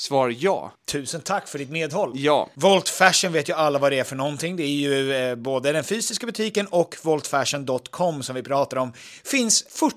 Svar ja. Tusen tack för ditt medhåll. Ja. Volt Fashion vet ju alla vad det är för någonting. Det är ju eh, både den fysiska butiken och voltfashion.com som vi pratar om. Finns 40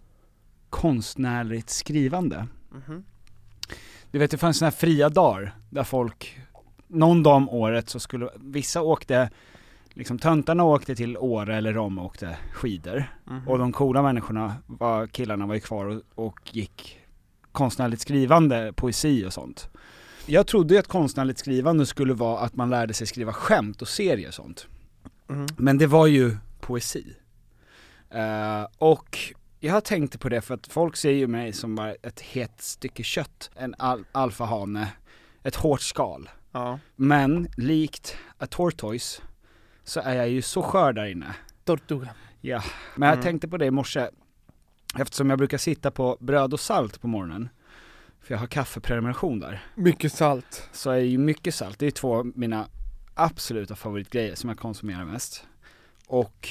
konstnärligt skrivande. Mhm. Du vet det fanns såna här fria dagar där folk, någon dag om året så skulle, vissa åkte, liksom töntarna åkte till Åre eller Rom och åkte skidor. Mhm. Och de coola människorna, var, killarna var ju kvar och, och gick konstnärligt skrivande, poesi och sånt. Jag trodde ju att konstnärligt skrivande skulle vara att man lärde sig skriva skämt och serier och sånt. Mm. Men det var ju poesi. Eh, och jag tänkte på det för att folk ser ju mig som bara ett het stycke kött, en al- alfahane, ett hårt skal. Ja. Men likt a tortoise så är jag ju så skör där inne. Tortuga. Ja, men jag Mm. tänkte på det i morse, eftersom jag brukar sitta på bröd och salt på morgonen, för jag har kaffeprenumeration där, Mycket salt. så är ju mycket salt, det är två av mina absoluta favoritgrejer som jag konsumerar mest. Och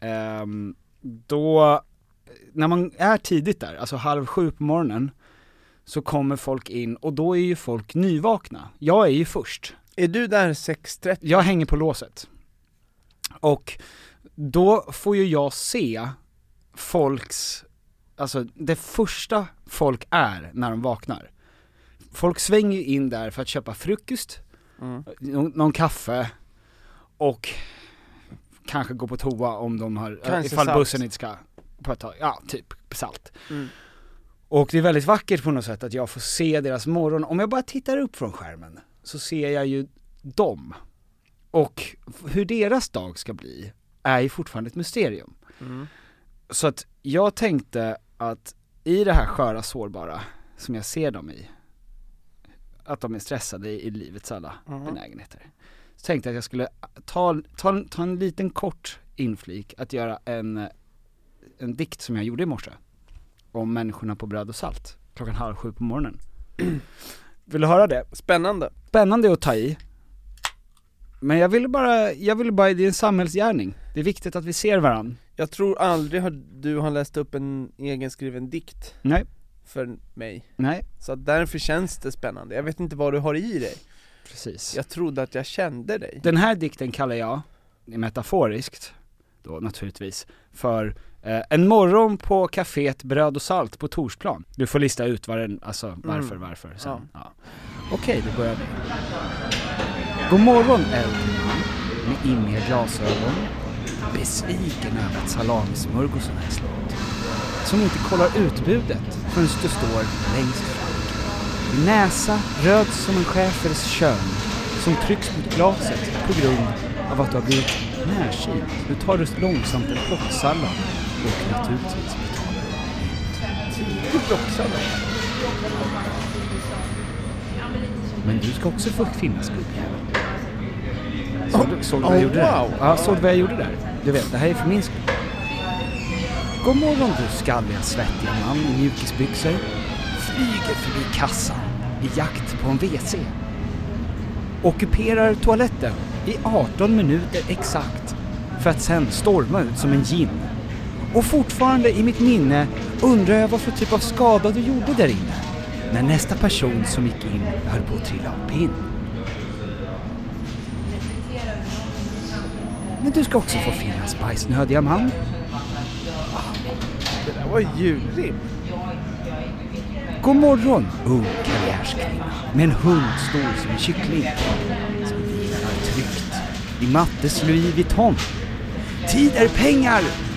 ehm, då, när man är tidigt där, alltså halv sju på morgonen, så kommer folk in och då är ju folk nyvakna. Jag är ju först. Är du där 6.30? Jag hänger på låset. Och då får ju jag se folks, alltså det första folk är när de vaknar. Folk svänger ju in där för att köpa frukost, Mm. någon, kaffe och kanske gå på toa om de har, Kanske ifall salt. bussen inte ska på ett tag, ja typ salt. Mm. Och det är väldigt vackert på något sätt att jag får se deras morgon, om jag bara tittar upp från skärmen så ser jag ju dem. Och hur deras dag ska bli är ju fortfarande ett mysterium. Mm. Så att jag tänkte att i det här sköra sårbara som jag ser dem i, att de är stressade i, i livets alla Mhm. benägenheter. Så tänkte jag att jag skulle ta, ta, ta en liten kort inflik att göra en, en dikt som jag gjorde i morse. Om människorna på bröd och salt, klockan halv sju på morgonen. Vill du höra det? Spännande. Spännande att ta i. Men jag ville bara, jag ville bara, det är en samhällsgärning. Det är viktigt att vi ser varandra. Jag tror aldrig har du har läst upp en egenskriven dikt Nej, för mig. nej, Så därför känns det spännande. Jag vet inte vad du har i dig. precis. Jag trodde att jag kände dig. Den här dikten kallar jag, metaforiskt, då naturligtvis, för eh, en morgon på kaféet Bröd och Salt på Torsplan. Du får lista ut vad den, alltså varför, Mm. varför sen. Ja. Okej, då börjar vi. God morgon äldre man med immiga glasögon. Besviken över att salamismörgåsen är slut. Som inte kollar utbudet förrän du står längst fram. Din näsa röd som en schäfers kön som trycks mot glaset på grund av att du har blivit närsynt. Nu tar du långsamt en plocksallad och naturligtvis betalar Men du ska också få finnas gubbjävel. Såg du, såg du vad jag oh, gjorde där? wow. Ja, såg du vad jag gjorde där? Du vet, det här är för min skull. God morgon du skalliga svettiga man i mjukisbyxor. Flyger förbi kassan i jakt på en WC. Ockuperar toaletten i 18 minuter exakt för att sen storma ut som en gin. Och fortfarande i mitt minne undrar jag vad för typ av skada du gjorde där inne när nästa person som gick in höll på att trilla av pinn. Men du ska också få finnas bajsnödiga man. Det där var julrim. God morgon, ung karriärskvinna med en hund stor som en kyckling som vilar tryggt i Mattes Louis Vuitton. Tid är pengar!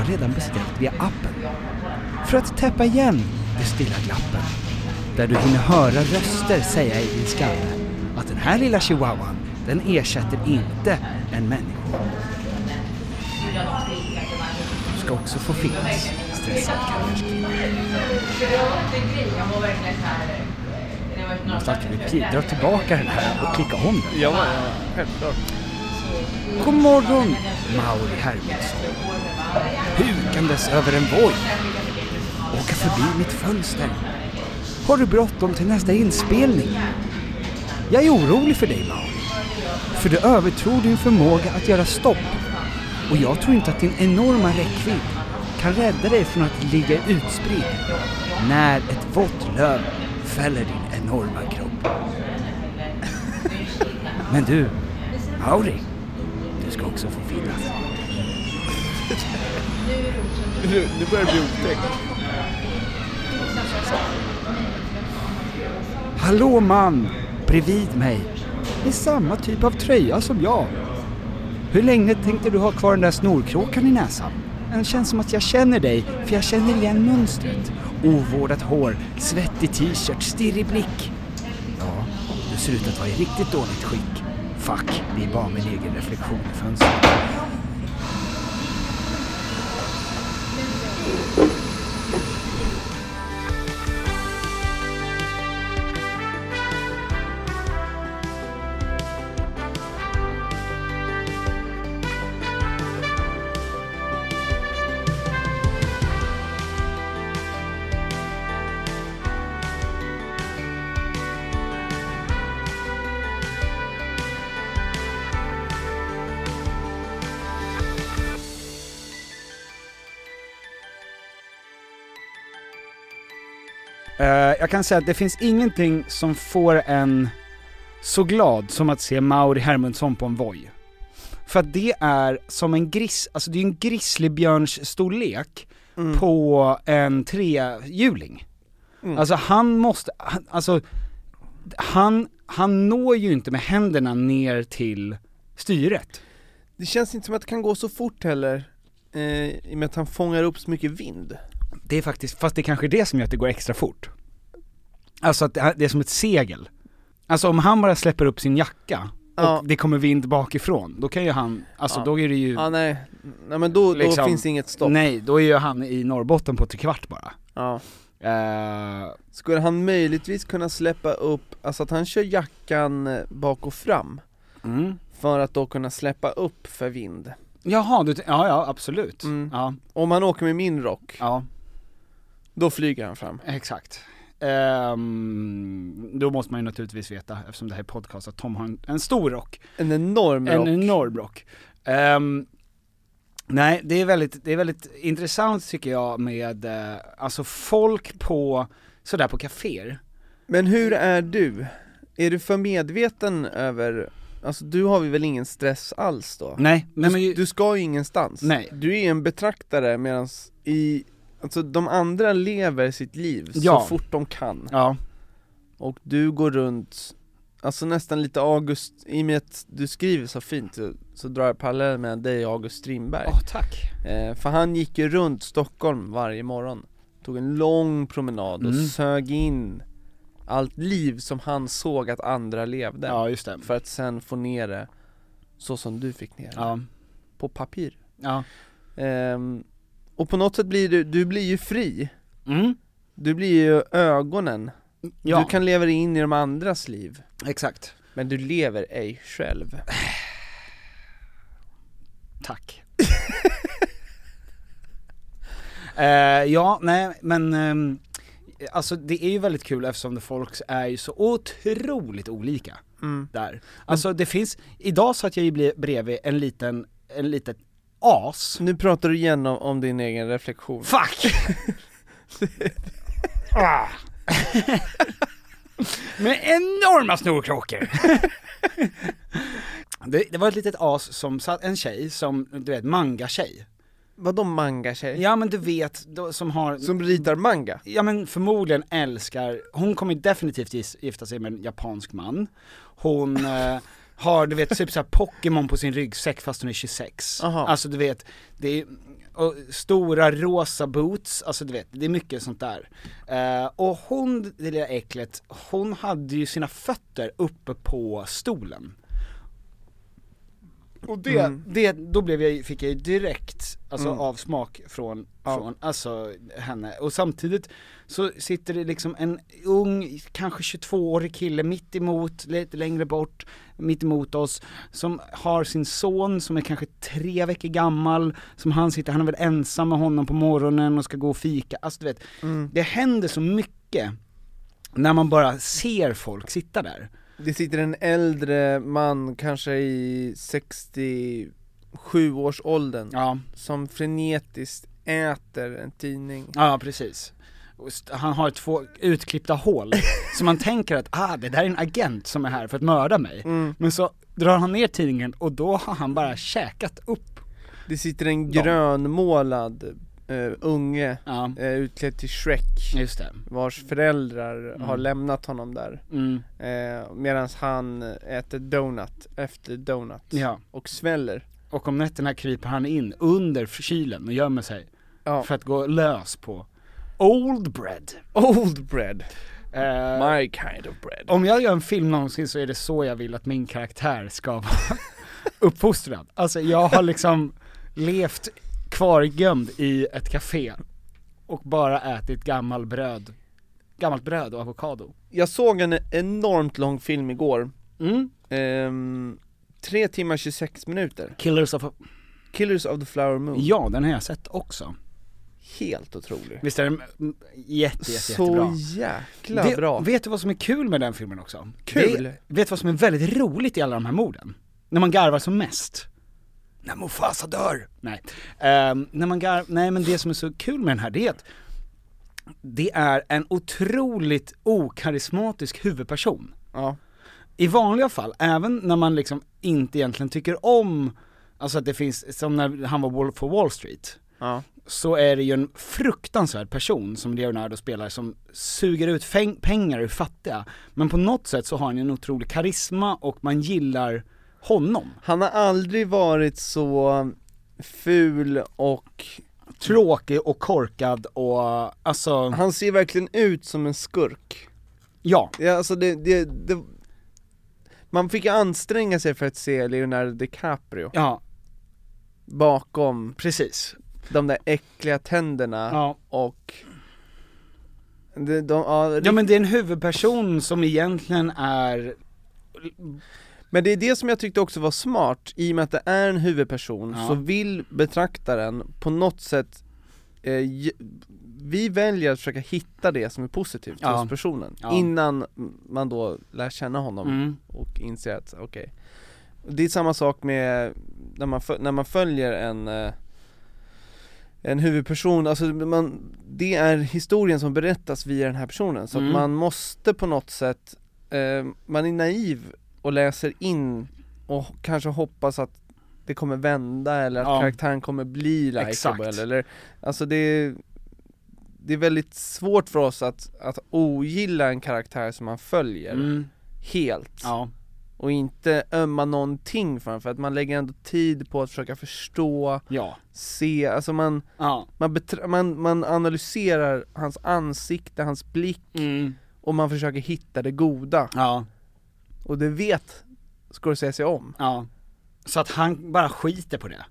Du har redan beställt via appen. För att täppa igen det stilla glappen där du hinner höra röster säga i din skalle att den här lilla chihuahuan, den ersätter inte en människa. Du ska också få finnas, stressad karriärskvinna. Jag måste alltid dra tillbaka den här och klicka om den. Ja, självklart. God morgon, Mauri Hermansson. Hukandes över en boj. Åka förbi mitt fönster. Har du bråttom till nästa inspelning? Jag är orolig för dig, Mauri. För du övertror din förmåga att göra stopp. Och jag tror inte att din enorma räckvidd kan rädda dig från att ligga utspridd när ett vått löv fäller din enorma kropp. Men du, Mauri, du ska också få Nu, nu börjar det bli otäckt. Hallå man, bredvid mig. I samma typ av tröja som jag. Hur länge tänkte du ha kvar den där snorkråkan i näsan? Det känns som att jag känner dig, för jag känner igen mönstret. ovårdat hår, svettig t-shirt, stirrig blick. Ja, du ser ut att vara i riktigt dåligt skick. Fuck, det är bara min egen reflektion i fönstret. Jag kan säga att det finns ingenting som får en så glad som att se Mauri Hermundsson på en Voi. För att det är som en gris, alltså det är en grizzlybjörns storlek på en trehjuling. Alltså han måste, han, alltså han, han når ju inte med händerna ner till styret. Det känns inte som att det kan gå så fort heller, eh, i och med att han fångar upp så mycket vind. Det är faktiskt, fast det är kanske är det som gör att det går extra fort. Alltså att det är som ett segel. Alltså om han bara släpper upp sin jacka och Ja. det kommer vind bakifrån, då kan ju han, alltså Ja. då är det ju, Ja nej, nej men då, då Liksom- finns det inget stopp. nej, då är ju han i Norrbotten på trekvart bara. Ja. Eh, Skulle han möjligtvis kunna släppa upp, alltså att han kör jackan eh, bak och fram mm. för att då kunna släppa upp för vind? Jaha, du, ja ja absolut. Mm. Ja, Om han åker med min rock, ja, då flyger han fram. exakt. Ehm, då måste man ju naturligtvis veta, eftersom det här är podcast, att Tom har en, en stor rock. En enorm rock. En enorm rock. Ehm, nej, det är, väldigt, det är väldigt intressant tycker jag med, eh, alltså folk på, sådär på kaféer. Men hur är du? Är du för medveten över, alltså du har väl ingen stress alls då? Nej, men, men du, ju, du ska ju ingenstans. Nej. Du är en betraktare medan i, alltså de andra lever sitt liv Ja. så fort de kan. ja, Och du går runt, alltså nästan lite August, i och med att du skriver så fint så, så drar jag parallell med dig och August Strindberg. åh tack. Eh, för han gick ju runt Stockholm varje morgon, tog en lång promenad och Mm. sög in allt liv som han såg att andra levde. Ja, just det. För att sen få ner det så som du fick ner det, Ja, på papir. ja. Ehm, och på något sätt blir du, du blir ju fri. Mm. Du blir ju ögonen. Ja, Du kan leva dig in i de andras liv. exakt. Men du lever ej själv. Tack. Eh, ja, nej men ehm, alltså det är ju väldigt kul eftersom det folk är ju så otroligt olika Mm. där. Alltså det finns, idag satt jag ju bredvid en liten, en liten as. Nu pratar du igen om, om din egen reflektion. Fuck! ah. Med enorma snorkråkor! det, det var ett litet as som satt, en tjej som, du vet, manga-tjej. Vadå manga-tjej? Ja men du vet, då, som har, Som ritar manga? ja men förmodligen älskar, hon kommer definitivt gifta sig med en japansk man. Hon eh, har du vet typ såhär Pokémon på sin ryggsäck fast hon är 26. Aha. Alltså du vet, det är och stora rosa boots, alltså du vet, det är mycket sånt där. Eh, och hon, det lilla äcklet, hon hade ju sina fötter uppe på stolen. Och det, Mm. det, då blev jag, fick jag ju direkt, alltså Mm. avsmak från, Ja. från, alltså henne. Och samtidigt så sitter det liksom en ung, kanske 22-årig kille mitt emot, lite längre bort, mitt emot oss, som har sin son som är kanske tre veckor gammal, som han sitter, han är väl ensam med honom på morgonen och ska gå och fika, alltså du vet, Mm. det händer så mycket när man bara ser folk sitta där. Det sitter en äldre man, kanske i 67 års åldern Ja, som frenetiskt äter en tidning. ja precis. Han har två utklippta hål, så man tänker att ah, det där är en agent som är här för att mörda mig. Mm. Men så drar han ner tidningen och då har han bara käkat upp. Det sitter en De. grönmålad eh, unge Ja, eh, utklädd till Shrek just det. vars föräldrar Mm. har lämnat honom där Mm, eh, medan han äter donut efter donut ja. och sväller Och om nätterna kryper han in under kylen och gömmer sig Ja, för att gå lös på Old Bread. Old bread. Eh, My kind of bread. om jag gör en film någonsin så är det så jag vill att min karaktär ska vara uppfostrad. Alltså jag har liksom levt kvargömd i ett café och bara ätit gammal bröd, gammalt bröd och avokado. Jag såg en enormt lång film igår. Mm. Ehm, 3 timmar 26 minuter. Killers of... Killers of the Flower Moon. Ja, den har jag sett också. Helt otrolig. Visst är den jätte, jätte, Så jättebra. jäkla Vet- bra. Vet du vad som är kul med den filmen också? Kul? Det, vet du vad som är väldigt roligt i alla de här morden? När man garvar som mest. När Mufasa dör! Nej. Ehm, när man garv, nej men det som är så kul med den här det är att det är en otroligt okarismatisk huvudperson. Ja. I vanliga fall, även när man liksom inte egentligen tycker om, alltså att det finns, som när han var Wolf of Wall Street, Ja. Så är det ju en fruktansvärd person som Leonardo spelar som suger ut pengar ur fattiga. Men på något sätt så har han en otrolig karisma och man gillar honom. Han har aldrig varit så ful och Tråkig och korkad och alltså, han ser verkligen ut som en skurk. ja. Ja, alltså det, det, det man fick anstränga sig för att se Leonardo DiCaprio Ja, bakom precis. De där äckliga tänderna Ja. och de, de, ja, Ja men det är en huvudperson som egentligen är, Men det är det som jag tyckte också var smart, i och med att det är en huvudperson Ja. så vill betraktaren på något sätt eh, Vi väljer att försöka hitta det som är positivt Ja. hos personen, Ja. innan man då lär känna honom mm, och inser att, okej Det är samma sak med när man, när man följer en eh, en huvudperson, alltså man, det är historien som berättas via den här personen, så Mm. att man måste på något sätt, eh, man är naiv och läser in och kanske hoppas att det kommer vända eller att Ja. karaktären kommer bli likeable eller, alltså det det är väldigt svårt för oss att, att ogilla en karaktär som man följer mm, helt. Ja, och inte ömma någonting för honom, för att man lägger ändå tid på att försöka förstå, ja, se, alltså man, ja, man, betra- man, man analyserar hans ansikte, hans blick mm, och man försöker hitta det goda. ja, Och det vet Scorsese om. ja. Så att han bara skiter på det.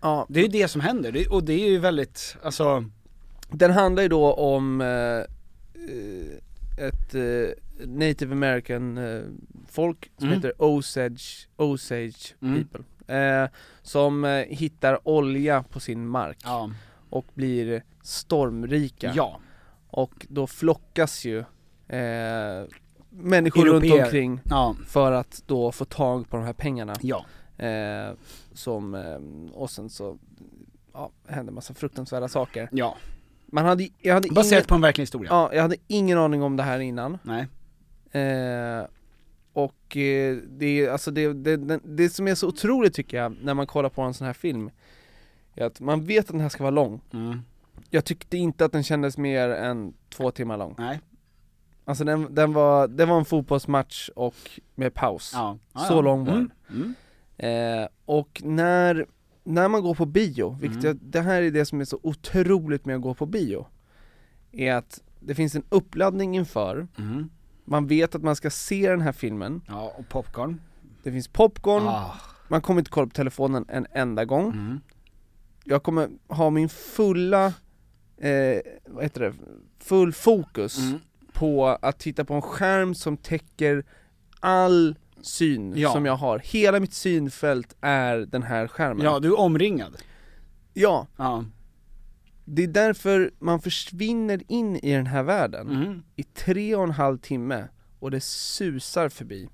Ja, Det är ju det som händer, och det är ju väldigt, alltså, den handlar ju då om eh, eh, ett eh, native american eh, folk som Mm. heter Osage, Osage Mm. people. Eh, som eh, hittar olja på sin mark. ja, och blir stormrika. ja, Och då flockas ju eh, människor Europeer. runt omkring ja, för att då få tag på de här pengarna. ja, Eh, som, eh, och sen så ja, hände massa fruktansvärda saker. ja. Man hade, jag hade Baserat ingen, på en verklig historia. ja, jag hade ingen aning om det här innan. Nej. Eh, och eh, det, är- alltså det, det, det, det som är så otroligt tycker jag, när man kollar på en sån här film, är att man vet att den här ska vara lång. Mm. Jag tyckte inte att den kändes mer än två timmar lång. Nej. Alltså den, den var, det var en fotbollsmatch och med paus. Ja. ja, Så ja. lång var mm. Mm. Eh, och när, när man går på bio, vilket Mm. jag, det här är det som är så otroligt med att gå på bio, är att det finns en uppladdning inför, Mm. Man vet att man ska se den här filmen, Ja, och popcorn. det finns popcorn, Ah. man kommer inte kolla på telefonen en enda gång, Mm. jag kommer ha min fulla, eh, vad heter det, full fokus Mm. på att titta på en skärm som täcker all syn Ja. som jag har. Hela mitt synfält är den här skärmen. Ja, du är omringad. ja, Ja. Det är därför man försvinner in i den här världen Mm. i tre och en halv timme och det susar förbi.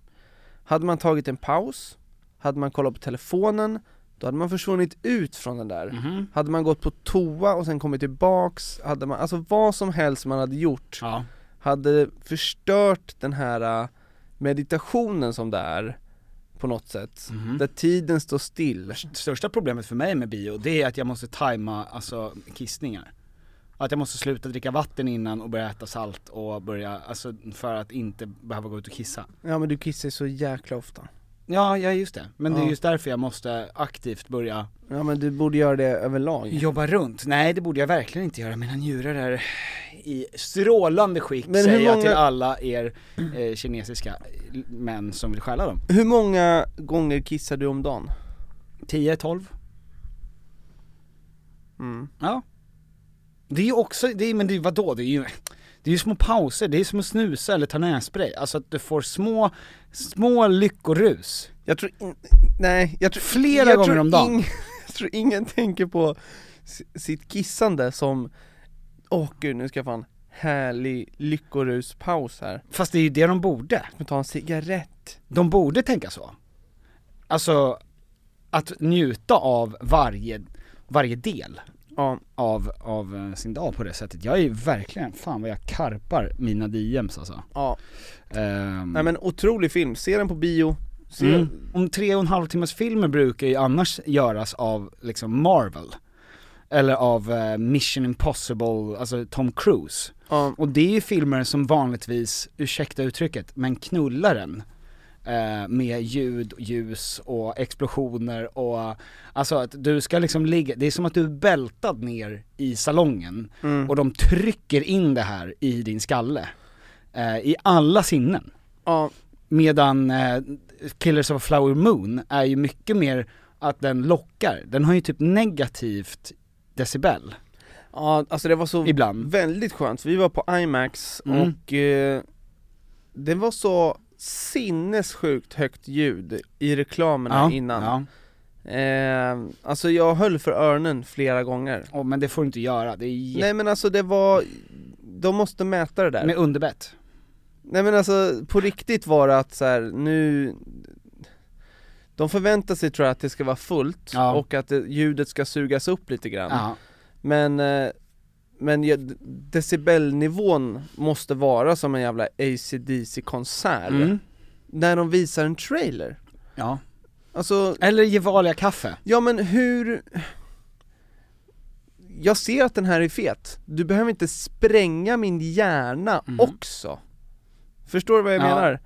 Hade man tagit en paus, hade man kollat på telefonen, då hade man försvunnit ut från den där. Mhm. Hade man gått på toa och sen kommit tillbaks, hade man, alltså vad som helst man hade gjort Ja. hade förstört den här äh, meditationen som det är på något sätt, Mhm. där tiden står still. Största problemet för mig med bio, det är att jag måste tajma, alltså kissningar. Att jag måste sluta dricka vatten innan och börja äta salt och börja, alltså för att inte behöva gå ut och kissa. Ja men du kissar så jäkla ofta. Ja, ja just det. Men det är just därför jag måste aktivt börja Ja men du borde göra det överlag. jobba runt. Nej, det borde jag verkligen inte göra. Mina njurar är i strålande skick, Men säger jag många- till alla er eh, kinesiska män som vill stjäla dem. Hur många gånger kissar du om dagen? 10, 12? Mm. Ja. Det är ju också, det är, men det vadå, det är ju, det är ju små pauser, det är som att snusa eller ta nässpray, alltså att du får små, små lyckorus. Jag tror in, nej, jag tror, Flera jag gånger tror om dagen. ing- jag tror ingen tänker på sitt kissande som, åh gud nu ska jag få en härlig lyckoruspaus här. Fast det är ju det de borde. Jag ta en cigarett. De borde tänka så. Alltså, att njuta av varje, varje del Ja, av, av eh, sin dag på det sättet. Jag är verkligen, fan vad jag karpar mina DMs alltså. ja. Ehm, Nej men otrolig film, se den på bio, se, mm. Om tre och en halv timmes filmer brukar ju annars göras av liksom Marvel. Eller av eh, Mission Impossible, alltså Tom Cruise. ja, Och det är ju filmer som vanligtvis, ursäkta uttrycket, men knullar den. Eh, med ljud, ljus och explosioner och, alltså att du ska liksom ligga, det är som att du är bältad ner i salongen Mm. och de trycker in det här i din skalle. Eh, I alla sinnen. ja, Medan eh, Killers of a Flower Moon är ju mycket mer att den lockar, den har ju typ negativt decibel ja, alltså det var så ibland. väldigt skönt, vi var på IMAX Mm. och eh, det var så sinnessjukt högt ljud i reklamerna innan. Ja. Eh, alltså jag höll för öronen flera gånger. Oh, men det får du inte göra, det är jätte... Nej men alltså det var, de måste mäta det där. Med underbett. Nej men alltså på riktigt var det att så här, nu De förväntar sig tror jag att det ska vara fullt Ja. och att det, ljudet ska sugas upp lite grann Ja. Men, eh, men ja, decibelnivån måste vara som en jävla AC/DC konsert Mm. När de visar en trailer ja. Alltså, Eller Gevalia kaffe. ja men hur Jag ser att den här är fet, du behöver inte spränga min hjärna Mm. också Förstår du vad jag Ja. menar?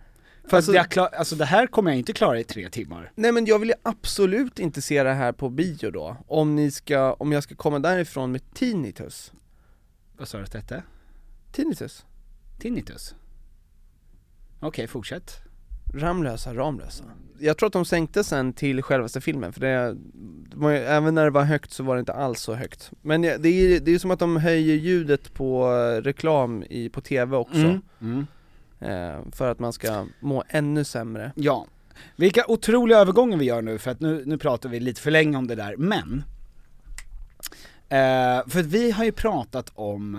För Alltså- jag klar, alltså det här kommer jag inte klara i tre timmar. Nej men jag vill ju absolut inte se det här på bio då, om ni ska, om jag ska komma därifrån med tinnitus Vad sa du att det hette? Tinnitus? Tinnitus? Okej, fortsätt. Ramlösa, Ramlösa Jag tror att de sänkte sen till självaste filmen, för det, det var ju, även när det var högt så var det inte alls så högt Men ja, det är det är som att de höjer ljudet på reklam i, på tv också Mm. eh, För att man ska må ännu sämre Ja. Vilka otroliga övergångar vi gör nu, för att nu, nu pratar vi lite för länge om det där, men eh, För vi har ju pratat om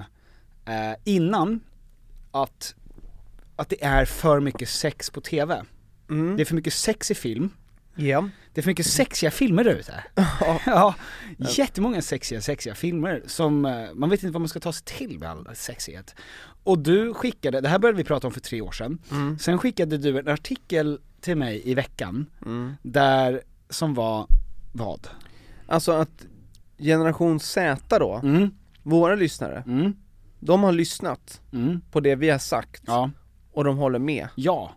eh, innan att, att det är för mycket sex på TV. mm. Det är för mycket sex i film, Ja, det är för mycket sexiga filmer där ute. ja, jättemånga sexiga, sexiga filmer som, eh, man vet inte vad man ska ta sig till med all sexighet. Och du skickade, det här började vi prata om för tre år sedan, Mm. sen skickade du en artikel till mig i veckan, mm. där, som var, vad? Alltså att generation Z då, Mm, våra lyssnare, mm, de har lyssnat mm, på det vi har sagt ja, och de håller med ja.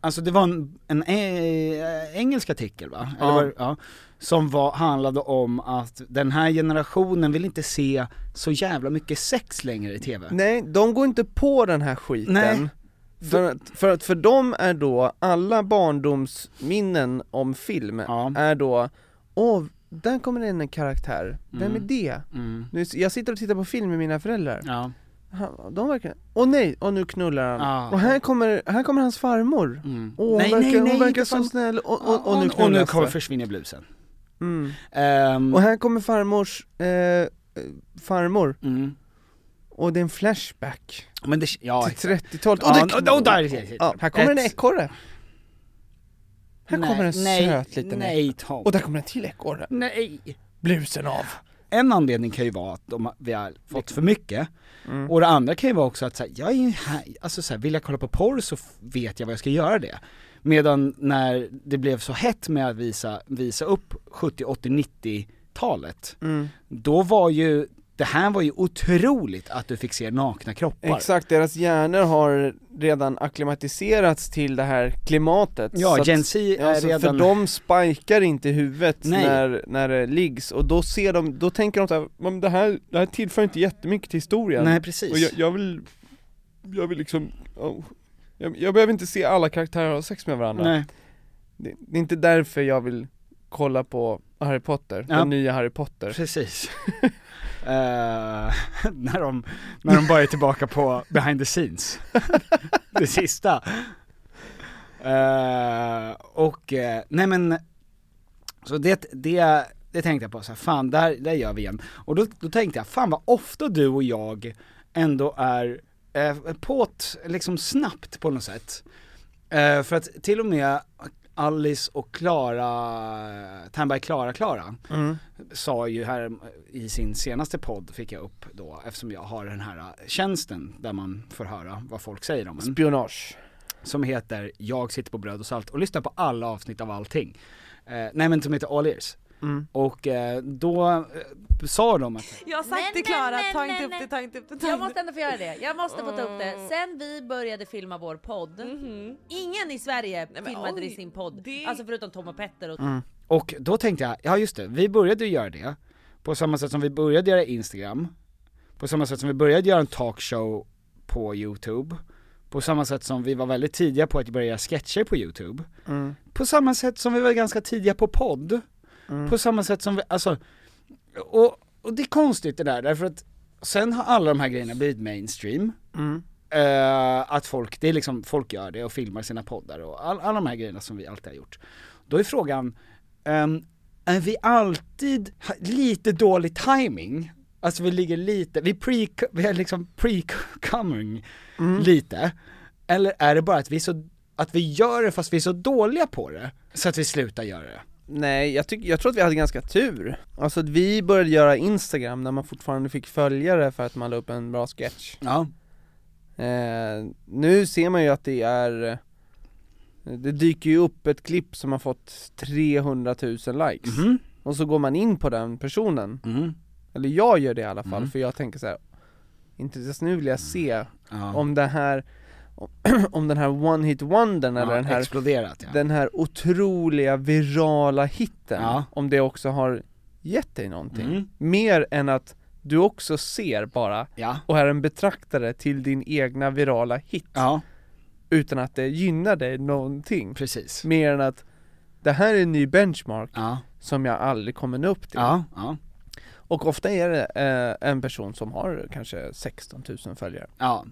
Alltså det var en, en eh, engelsk artikel va? Ja. var, ja. Som var, handlade om att den här generationen vill inte se så jävla mycket sex längre i TV. Nej, de går inte på den här skiten Nej. För att, för att för dem är då alla barndomsminnen om film Ja. är då Åh, där kommer det in en karaktär, vem Mm. är det? Mm. Nu, jag sitter och tittar på film med mina föräldrar, Ja. Han- de verkar, åh nej, och nu knullar han, Ja. och här kommer, här kommer hans farmor Mm. Åh, hon nej, verkar, nej, nej, hon verkar så snäll, och, och, och, och, nu och nu kommer det. försvinna blusen. mm. Ehm, Och här kommer farmors, eh, farmor, mm. och det är en flashback Men det, ja, till 30-talet, Ja, och det, och- och där- ja, här kommer en Ett- ekorre Här nej, kommer en nej, söt liten Nej Tom. Och där kommer en till ekorre, nej. blusen av En anledning kan ju vara att de, vi har fått för mycket, Mm. och det andra kan ju vara också att så här, jag är här, alltså så här, vill jag kolla på porr så vet jag vad jag ska göra det. Medan när det blev så hett med att visa, visa upp 70, 80, 90-talet, mm. då var ju det här var ju otroligt att du fick se nakna kroppar. Exakt, deras hjärnor har redan akklimatiserats till det här klimatet Ja, Gen Z är alltså, För redan- de spikar inte huvudet Nej. när, när det liggs, och då ser de, då tänker de såhär, men det här, det här tillför inte jättemycket till historien Nej, precis. Och jag, jag vill, jag vill liksom, oh, jag, jag behöver inte se alla karaktärer ha sex med varandra Nej. det, det är inte därför jag vill kolla på Harry Potter, Ja. den nya Harry Potter Precis. Eh, när, de, när de bara är tillbaka på behind the scenes. det sista. Uh, och, uh, nej men, så det, det, det tänkte jag på så här, fan där, där gör vi igen. Och då, då tänkte jag, fan vad ofta du och jag ändå är eh, på ett, liksom snabbt på något sätt. För att till och med Alice och Klara, Ternberg Klara Klara, Mm. sa ju här i sin senaste podd, fick jag upp då, eftersom jag har den här tjänsten där man får höra vad folk säger om en. Spionage Som heter Jag sitter på bröd och salt och lyssnar på alla avsnitt av allting. Eh, nej men som heter All Ears. Mm. Och eh, då eh, sa de att Jag har sagt Nej, till nej, Klara, nej, ta nej, inte upp nej. det, ta inte upp det, ta Jag måste ändå få göra det. Jag måste få ta upp Mm. det. Sen vi började filma vår podd, ingen i Sverige men filmade oj, i sin podd. det- Alltså förutom Tom och Petter och Och då tänkte jag, ja just det, vi började ju göra det, på samma sätt som vi började göra Instagram, på samma sätt som vi började göra en talkshow på youtube, på samma sätt som vi var väldigt tidiga på att börja göra sketcher på youtube, Mm. på samma sätt som vi var ganska tidiga på podd, på samma sätt som vi, alltså, och, och det är konstigt det där, därför att sen har alla de här grejerna blivit mainstream, Mm. Eh, att folk, det är liksom, folk gör det och filmar sina poddar och all, alla de här grejerna som vi alltid har gjort. Då är frågan, ehm, är vi alltid lite dålig timing? Alltså vi ligger lite, vi, pre, vi är liksom pre-coming lite. Eller är det bara att vi, så, att vi gör det fast vi är så dåliga på det, så att vi slutar göra det? Nej, jag, tycker, jag tror att vi hade ganska tur. Alltså att vi började göra Instagram när man fortfarande fick följare för att man la upp en bra sketch. Ja. Eh, nu ser man ju att det är Det dyker ju upp ett klipp som har fått 300 000 likes Mhm. Och så går man in på den personen Mm. Eller jag gör det i alla fall, Mm. för jag tänker så här. Inte just nu vill jag se Ja. om det här om, den här one hit wondern eller Ja, den här exploderat ja. Den här otroliga virala hitten, Ja. om det också har gett dig någonting Mm. Mer än att du också ser bara Ja. och är en betraktare till din egna virala hit Ja, utan att det gynnar dig någonting. precis. Mer än att det här är en ny benchmark Ja, som jag aldrig kommer nå upp till. Och ofta är det eh, en person som har kanske 16 000 följare. Ja,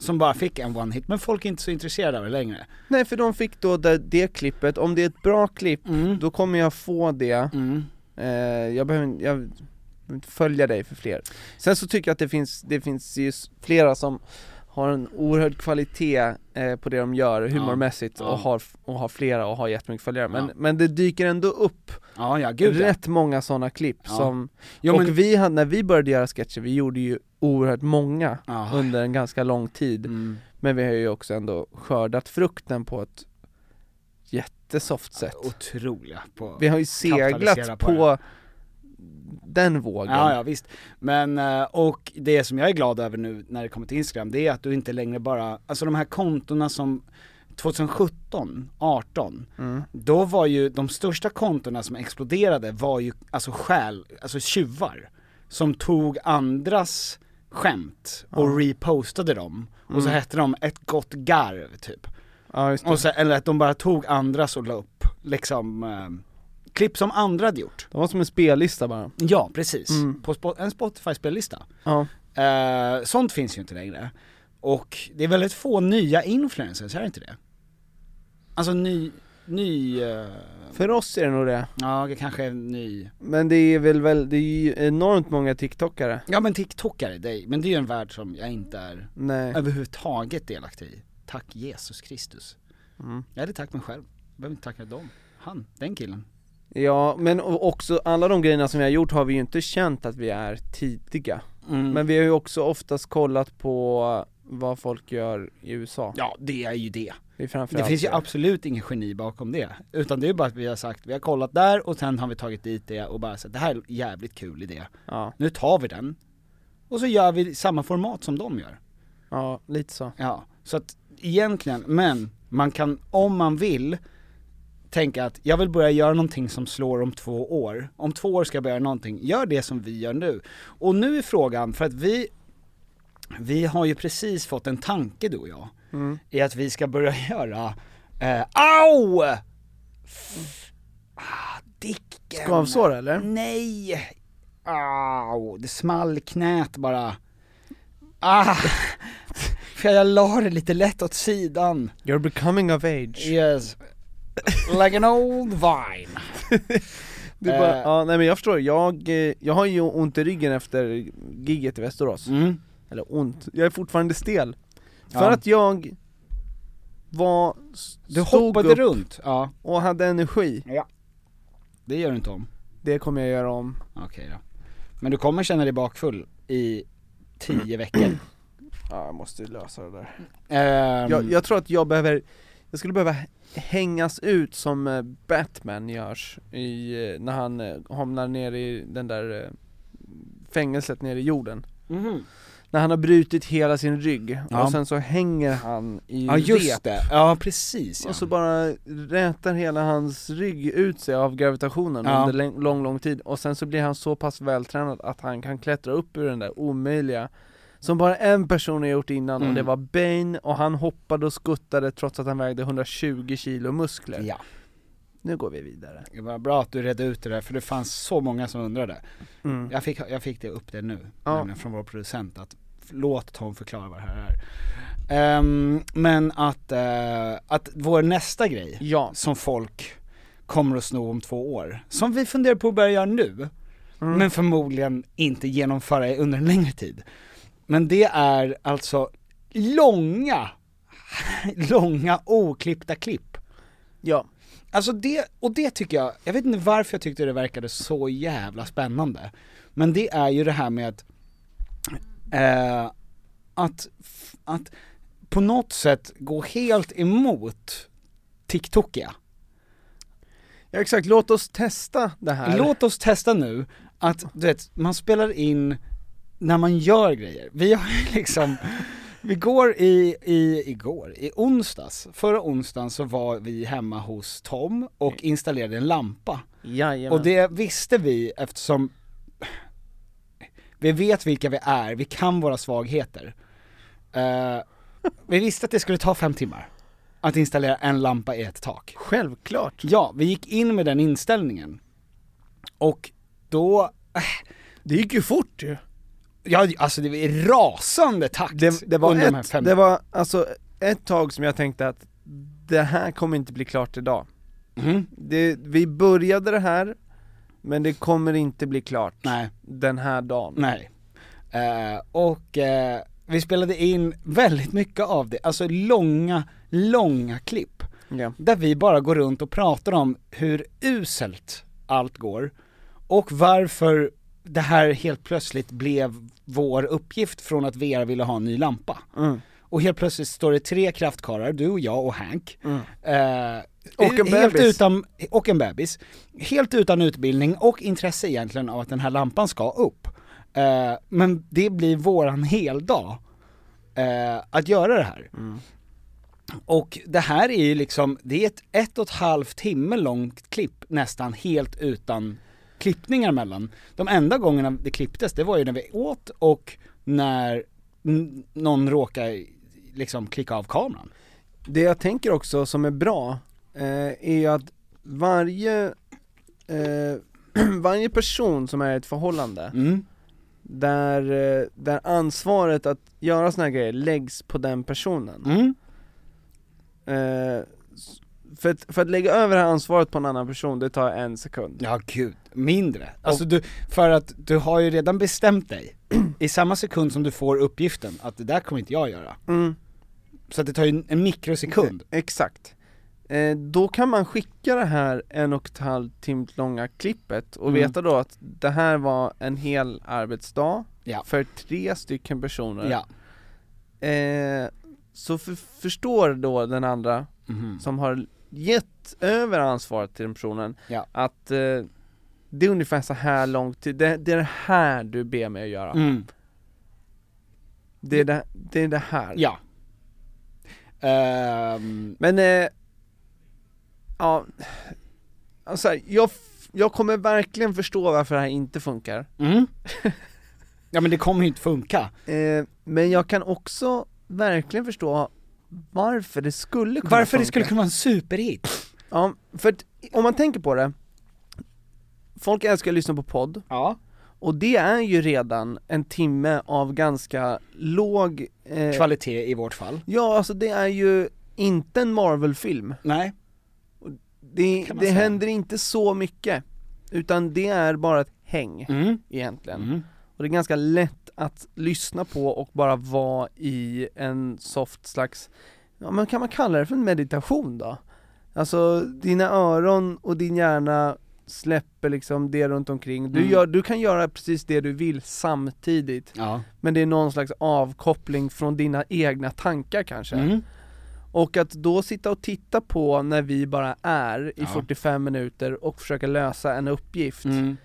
som bara fick en one hit, men folk är inte så intresserade av det längre. Nej för de fick då det, det klippet, om det är ett bra klipp, Mm. då kommer jag få det, Mm. eh, jag behöver jag följa dig för fler. Sen så tycker jag att det finns, det finns ju flera som har en oerhörd kvalitet eh, på det de gör humormässigt Ja. och, har, och har flera och har jättemycket följare, men, Ja. men det dyker ändå upp Ja, rätt många sådana klipp som, Jo, och men, vi hade, när vi började göra sketcher, vi gjorde ju oerhört många ja. under en ganska lång tid Mm. Men vi har ju också ändå skördat frukten på ett jättesoft sätt Otroliga på... Vi har ju seglat på på, den vågen Ja, ja visst. Men, eh, och det som jag är glad över nu när det kommer till Instagram, det är att du inte längre bara, alltså de här kontona som 2017, 18, Mm. då var ju de största kontona som exploderade var ju alltså skäl, alltså tjuvar. Som tog andras skämt och repostade dem. Och så Mm. hette de ett gott garv typ. Ja just det. Och så, eller att de bara tog andras och la upp, liksom, eh, klipp som andra hade gjort. Det var som en spellista bara Ja, precis. Mm. På Spo- en Spotify-spellista. Ja, Eh, sånt finns ju inte längre. Och det är väldigt få nya influencers, är det inte det? Alltså ny, ny, eh, för oss är det nog det ja det kanske är ny, Men det är väl, väl det är ju enormt många TikTokare ja men TikTokare, det, men det är ju en värld som jag inte är Nej, överhuvudtaget delaktig i. Tack Jesus Kristus. Mm. Eller tack mig själv. Jag behöver inte tacka dem. Han, den killen. ja men också alla de grejerna som vi har gjort har vi ju inte känt att vi är tidiga Mm. Men vi har ju också oftast kollat på vad folk gör i USA Ja, det är ju det. Det, Det finns ju det. absolut ingen geni bakom det. Utan det är bara att vi har sagt, vi har kollat där och sen har vi tagit dit det och bara sagt det här är en jävligt kul idé. Ja, Nu tar vi den och så gör vi samma format som de gör. Ja, lite så. Ja, så att egentligen, men man kan, om man vill, tänka att jag vill börja göra någonting som slår om två år. Om två år ska jag börja göra någonting, gör det som vi gör nu. Och nu är frågan, för att vi, vi har ju precis fått en tanke du och jag, i att vi ska börja göra, eh, au! Ah, dicken. Skavsår eller? Nej! Au, det small knät bara. Ah! För jag la det lite lätt åt sidan. You're becoming of age. Yes. Like an old vine. Är bara, Eh. ja nej men jag förstår, jag, eh, jag har ju ont i ryggen efter gigget i Västerås. Mm. Eller ont, jag är fortfarande stel. För Ja. att jag var, Du hoppade runt, ja. och hade energi. Det gör du inte om. Det kommer jag göra om. Okej då. Men du kommer känna dig bakfull i tio veckor. Ja, jag måste lösa det där. Ehm, Jag, jag tror att jag behöver, jag skulle behöva hängas ut som eh, Batman görs i, eh, när han eh, hamnar ner i den där eh, fängelset nere i jorden. mhm. När han har brutit hela sin rygg Ja. och sen så hänger han i Ja just rep det, ja precis ja. och så bara rätar hela hans rygg ut sig av gravitationen Ja. under lång, lång tid och sen så blir han så pass vältränad att han kan klättra upp ur den där omöjliga som bara en person har gjort innan och Mm. det var Bane och han hoppade och skuttade trots att han vägde 120 kilo muskler. Ja. Nu går vi vidare. Det var bra att du redde ut det där för det fanns så många som undrade. Mm. Jag fick, jag fick det upp det nu, Ja. nämligen från vår producent att låt Tom förklara vad det här är. Ehm, men att, eh, att vår nästa grej, Ja. som folk kommer att sno om två år, som vi funderar på att börja göra nu, Mm. men förmodligen inte genomföra under en längre tid. Men det är alltså långa, långa oklippta klipp. Ja. Alltså det, och det tycker jag, jag vet inte varför jag tyckte det verkade så jävla spännande. Men det är ju det här med att, eh, att, att på något sätt gå helt emot TikTokiga. ja exakt, låt oss testa det här. Låt oss testa nu att, du vet, man spelar in när man gör grejer. Vi har ju liksom, vi går i, i, igår, i onsdags, förra onsdagen så var vi hemma hos Tom och installerade en lampa. Jajamän. Och det visste vi eftersom vi vet vilka vi är, vi kan våra svagheter. Eh, vi visste att det skulle ta fem timmar att installera en lampa i ett tak. Självklart. Ja, vi gick in med den inställningen. Och då, Det gick ju fort ju. Ja alltså det var rasande takt Det, det, var under de här ett, fem det var alltså ett tag som jag tänkte att det här kommer inte bli klart idag. Mhm. Det, vi började det här, men det kommer inte bli klart Nej. den här dagen. Nej. Eh, och eh, vi spelade in väldigt mycket av det, alltså långa, långa klipp. Ja. Där vi bara går runt och pratar om hur uselt allt går och varför det här helt plötsligt blev vår uppgift från att Vera ville ha en ny lampa. Mm. Och helt plötsligt står det tre kraftkarlar, du och jag och Hank. Eh, Och en helt bebis. utan, och en bebis. Helt utan utbildning och intresse egentligen av att den här lampan ska upp. Eh, men det blir våran heldag eh, att göra det här. Och det här är ju liksom, det är ett ett och ett halvt timme långt klipp nästan helt utan klippningar mellan. De enda gångerna det klipptes, det var ju när vi åt och när någon råkade liksom klicka av kameran. Det jag tänker också som är bra, eh, är att varje, eh, varje person som är i ett förhållande, Mm. där, eh, där ansvaret att göra såna här grejer läggs på den personen. Mm. Eh, för, att, för att lägga över det här ansvaret på en annan person, det tar en sekund. Ja gud, mindre. Alltså du, för att du har ju redan bestämt dig, i samma sekund som du får uppgiften, att det där kommer inte jag göra. Mm. Så att det tar ju en, en mikrosekund. Exakt. Eh, då kan man skicka det här en och ett halvt timme långa klippet och Mm. veta då att det här var en hel arbetsdag Ja. för tre stycken personer. Ja. Eh, så för, förstår då den andra Mhm. som har gett över ansvaret till den personen Ja. att eh, det är ungefär så här lång tid, det, det är det här du ber mig att göra. Mm. Det är det, det, är det här. Ja. Ehm, Men, eh, ja, alltså jag, jag kommer verkligen förstå varför det här inte funkar. mm. Ja men det kommer ju inte funka. Eh, men jag kan också verkligen förstå varför det skulle kunna Varför det funka. skulle kunna vara en superhit? Ja, för att om man tänker på det, folk älskar att lyssna på podd, Ja. och det är ju redan en timme av ganska låg eh, Kvalitet i vårt fall. Ja, alltså det är ju inte en Marvel-film. Nej. Det, det händer inte så mycket, utan det är bara ett häng Mm. egentligen. Mm. Och det är ganska lätt att lyssna på och bara vara i en soft slags, ja men kan man kalla det för en meditation då? Alltså dina öron och din hjärna släpper liksom det runt omkring. Du, Mm. gör, du kan göra precis det du vill samtidigt, Ja. men det är någon slags avkoppling från dina egna tankar kanske. Mm. Och att då sitta och titta på när vi bara är i Ja. 45 minuter och försöka lösa en uppgift Mm.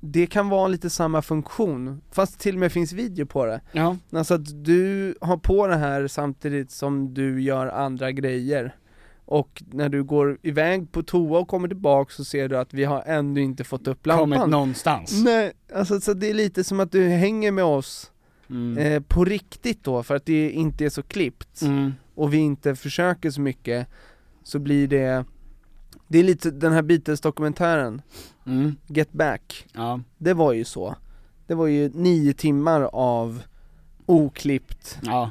Det kan vara lite samma funktion, fast till och med finns video på det Ja. Alltså att du har på det här samtidigt som du gör andra grejer Och när du går iväg på toa och kommer tillbaka så ser du att vi har ännu inte fått upp lampan Kommit någonstans. Nej, alltså så det är lite som att du hänger med oss Mm. eh, på riktigt då, för att det inte är så klippt Mm. och vi inte försöker så mycket Så blir det Det är lite den här Beatles-dokumentären, Mm. Get Back Ja. Det var ju så Det var ju nio timmar av oklippt, Ja.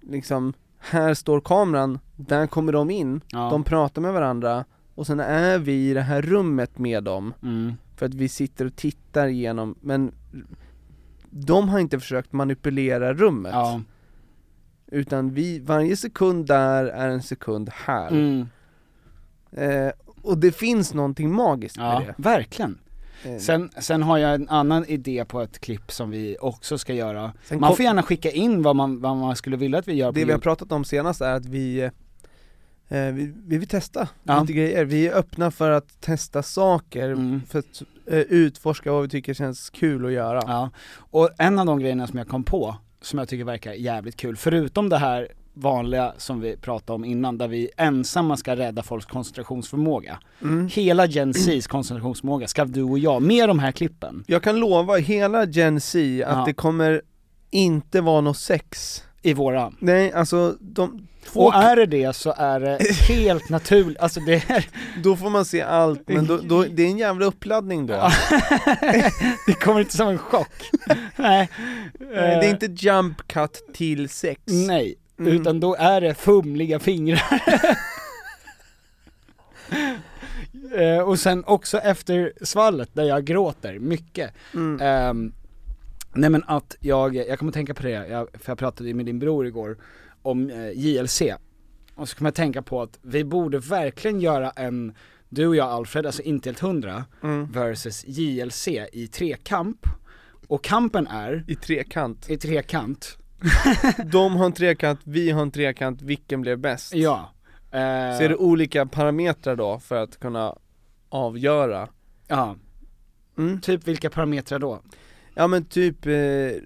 liksom Här står kameran, där kommer de in, Ja. de pratar med varandra och sen är vi i det här rummet med dem Mm. för att vi sitter och tittar igenom, men de har inte försökt manipulera rummet Ja. Utan vi, varje sekund där är en sekund här Mm. Eh, Och det finns någonting magiskt Ja, med det verkligen. Eh, Sen, sen har jag en annan idé på ett klipp som vi också ska göra. Sen Man får gärna skicka in vad man, vad man skulle vilja att vi gör Det vi har pratat om senast är att vi eh, vi, vi vill testa Ja. lite grejer, vi är öppna för att testa saker, Mm. för att eh, utforska vad vi tycker känns kul att göra Ja, och en av de grejerna som jag kom på, som jag tycker verkar jävligt kul, förutom det här vanliga som vi pratade om innan, där vi ensamma ska rädda folks koncentrationsförmåga. Mm. Hela Gen Z's koncentrationsförmåga ska du och jag, med de här klippen, Jag kan lova hela Gen Z att Ja. det kommer inte vara något sex i våra. Nej, alltså de två, Och är det det så är det helt naturligt, alltså det är, då får man se allt, men då, då, det är en jävla uppladdning då det kommer inte som en chock. Nej. Nej, Det är inte jump cut till sex Nej, Mm. utan då är det fumliga fingrar. Eh, och sen också efter svallet där jag gråter mycket. Mm. Ehm, nej men att jag, jag kommer tänka på det, jag, för jag pratade med din bror igår om eh, JLC. Och så kommer jag tänka på att vi borde verkligen göra en, du och jag Alfred, alltså inte helt hundra, Mm. versus JLC i trekamp. Och kampen är, I trekant i trekant, De har en trekant, vi har en trekant, vilken blev bäst? ja. Eh, Så är det olika parametrar då för att kunna avgöra? Ja, Mm. typ vilka parametrar då? Ja men typ eh,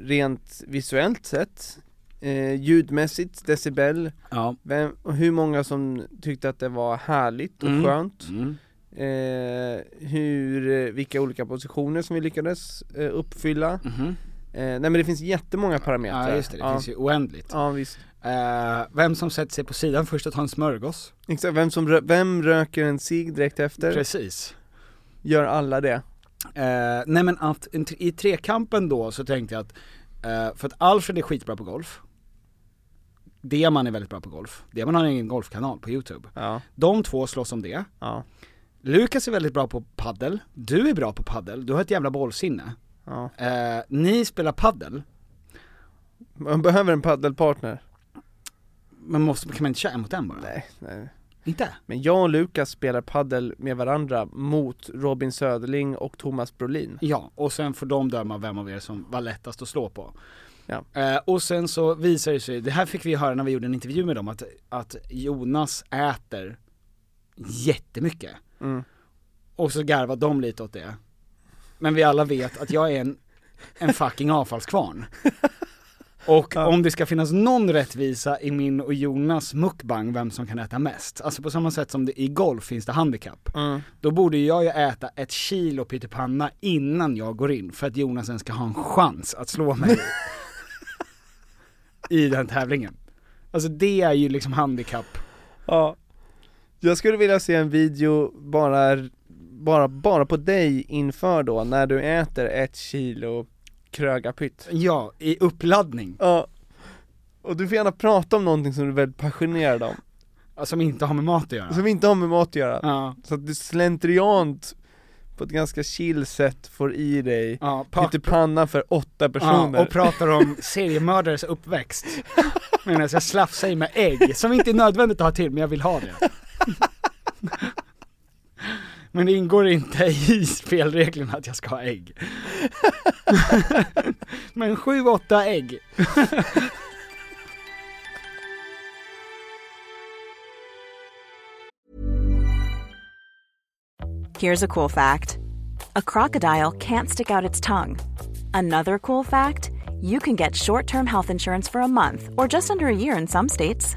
rent visuellt sett, eh, ljudmässigt, decibel, Ja. vem, hur många som tyckte att det var härligt och Mm. skönt Mm. eh, Hur, eh, vilka olika positioner som vi lyckades eh, uppfylla Mhm. Eh, Nej men det finns jättemånga parametrar Ja just det, det finns ju oändligt. Ja visst Eh, vem som sätter sig på sidan först att ta en smörgås? Exakt, vem som, rö- vem röker en cigg direkt efter? Precis. Gör alla det? Eh, nej men att i trekampen då så tänkte jag att, eh, för att Alfred är skitbra på golf. Deman är väldigt bra på golf. Deman har en egen golfkanal på youtube. Ja, De två slåss om det. ja, Lukas är väldigt bra på paddel. Du är bra på paddel. du har ett jävla bollsinne. Ja Eh, ni spelar paddel. Man behöver en paddelpartner men måste, kan man inte köra en mot en bara? Nej, nej Inte? Men jag och Lukas spelar paddel med varandra mot Robin Söderling och Thomas Brolin Ja, och sen får de döma vem av er som var lättast att slå på. Ja. Eh, och sen så visar det sig, det här fick vi höra när vi gjorde en intervju med dem, att, att Jonas äter jättemycket. Mm. Och så garvar de lite åt det. Men vi alla vet att jag är en, en fucking avfallskvarn. Och om det ska finnas någon rättvisa i min och Jonas mukbang, vem som kan äta mest, alltså på samma sätt som det i golf finns det handikapp, då borde jag ju äta ett kilo pyttipanna innan jag går in, för att Jonas ens ska ha en chans att slå mig i den tävlingen. Alltså det är ju liksom handikapp. Ja. Jag skulle vilja se en video bara, bara, bara på dig inför då, när du äter ett kilo krögarpytt. Ja, i uppladdning. Ja. Och du får gärna prata om någonting som du är väldigt passionerad om, Som inte har med mat att göra. som inte har med mat att göra. Ja. Så att du slentriant på ett ganska chill sätt får i dig Ja, pa- pyttipanna för åtta personer. Ja, och pratar om seriemördares uppväxt. Medan jag slafsar i mig ägg, som inte är nödvändigt att ha till, men jag vill ha det. Men det ingår inte i spelreglerna att jag ska ha ägg. Men sju, åtta ägg. Here's a cool fact a crocodile can't stick out its tongue. Another cool fact you can get short term health insurance for a month or just under a year in some states.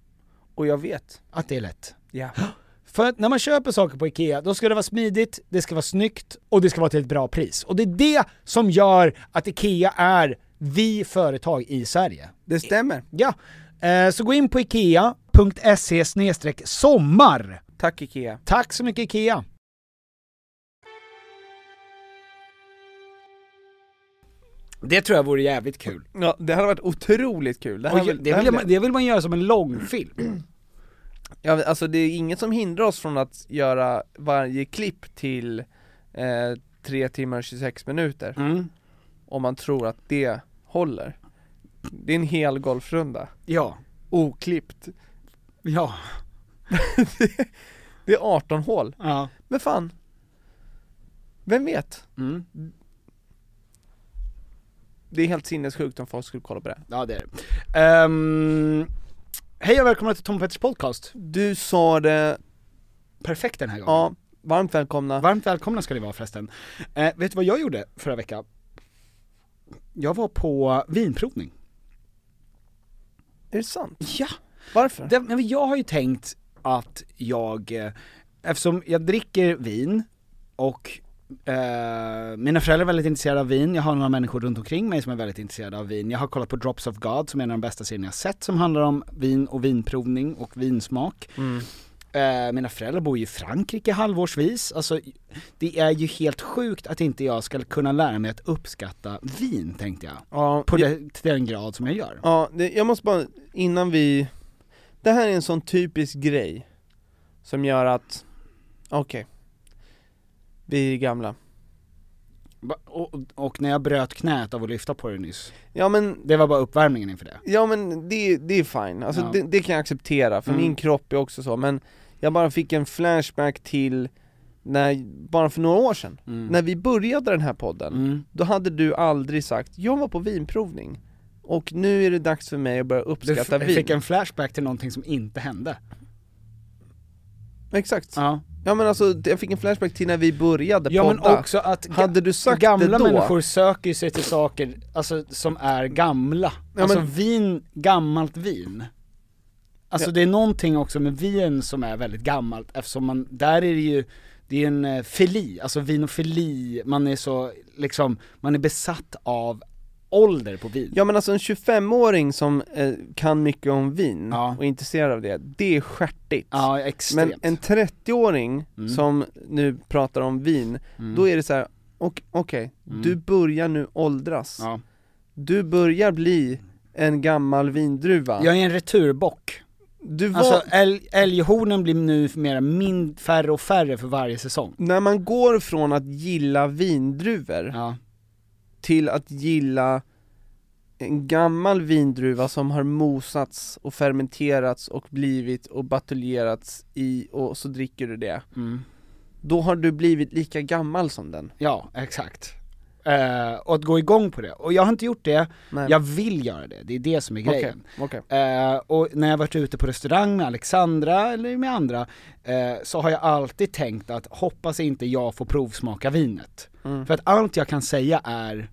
och jag vet. att det är lätt. Ja. För att när man köper saker på IKEA, då ska det vara smidigt, det ska vara snyggt och det ska vara till ett bra pris. Och det är det som gör att IKEA är vi företag i Sverige. Det stämmer. Ja, eh, så gå in på ikea.se sommar. Tack IKEA. Tack så mycket IKEA. Det tror jag vore jävligt kul. Ja, det hade varit otroligt kul. Det, här det, här vill man, det vill man göra som en långfilm. Ja, alltså det är inget som hindrar oss från att göra varje klipp till eh, 3 timmar och 26 minuter Mm. Om man tror att det håller Det är en hel golfrunda, Ja. oklippt Ja. Det är 18 hål, Ja. men fan Vem vet? Mm. Det är helt sinnessjukt om folk skulle kolla på det Ja det är det. Ehm, hej och välkomna till Tom Petters podcast. Du sa det, Perfekt den här gången. ja, varmt välkomna Varmt välkomna ska ni vara förresten. Eh, vet du vad jag gjorde förra veckan? Jag var på vinprovning. Är det sant? Ja! Varför? Det, jag har ju tänkt att jag, eh, eftersom jag dricker vin och Eh, mina föräldrar är väldigt intresserade av vin, jag har några människor runt omkring mig som är väldigt intresserade av vin. Jag har kollat på Drops of God som är en av de bästa serierna jag sett som handlar om vin och vinprovning och vinsmak. Eh, mina föräldrar bor ju i Frankrike halvårsvis, alltså det är ju helt sjukt att inte jag ska kunna lära mig att uppskatta vin tänkte jag. Ja, På jag- det, till den grad som jag gör. Ja, det, jag måste bara, innan vi Det här är en sån typisk grej Som gör att, okej Vi är gamla Och, och när jag bröt knät av att lyfta på det nyss, Ja men, det var bara uppvärmningen inför det. ja men det, det är fine, alltså Ja. det, det kan jag acceptera för Mm. min kropp är också så, men Jag bara fick en flashback till när, bara för några år sedan, när vi började den här podden Mm. Då hade du aldrig sagt, jag var på vinprovning Och nu är det dags för mig att börja Du uppskatta vin fick en flashback till någonting som inte hände. Exakt Ja. Ja men alltså, jag fick en flashback till när vi började Ja men podda också att Hade du sagt gamla det då? människor söker sig till saker, alltså som är gamla. Ja, alltså men- vin, gammalt vin. Alltså Ja. det är någonting också med vin som är väldigt gammalt eftersom man, där är det ju, det är en eh, fili, alltså vinofili, man är så liksom, man är besatt av ålder på vin. Ja men alltså en 25-åring som eh, kan mycket om vin Ja. och är intresserad av det, det är stjärtigt Ja, extremt. Men en 30-åring Mm. som nu pratar om vin, då är det så här: okej, du börjar nu åldras Mm. Ja. Du börjar bli en gammal vindruva Jag är en returbock. Du var, Alltså älg, älghornen blir nu mera min, färre och färre för varje säsong. när man går från att gilla vindruvor Ja. Till att gilla en gammal vindruva som har mosats och fermenterats och blivit och bataljerats i och så dricker du det Mm. Då har du blivit lika gammal som den Ja, exakt. Eh, och att gå igång på det. Och jag har inte gjort det, Nej. jag vill göra det, det är det som är grejen. okej. Eh, och när jag varit ute på restaurang med Alexandra eller med andra, eh, så har jag alltid tänkt att hoppas inte jag får provsmaka vinet. Mm. För att allt jag kan säga är,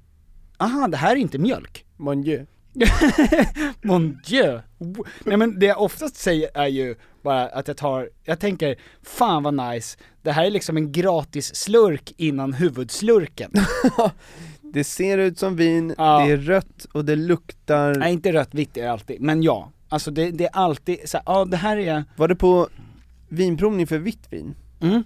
aha det här är inte mjölk. Mon dieu Mon dieu! Nej men det jag oftast säger är ju bara att jag tar, jag tänker, fan vad nice, det här är liksom en gratis slurk innan huvudslurken. Det ser ut som vin, Ja. det är rött och det luktar Nej inte rött, vitt är det alltid, men ja. Alltså det, det är alltid så här, ja det här är, Var det på vinprovning för vitt vin? mm.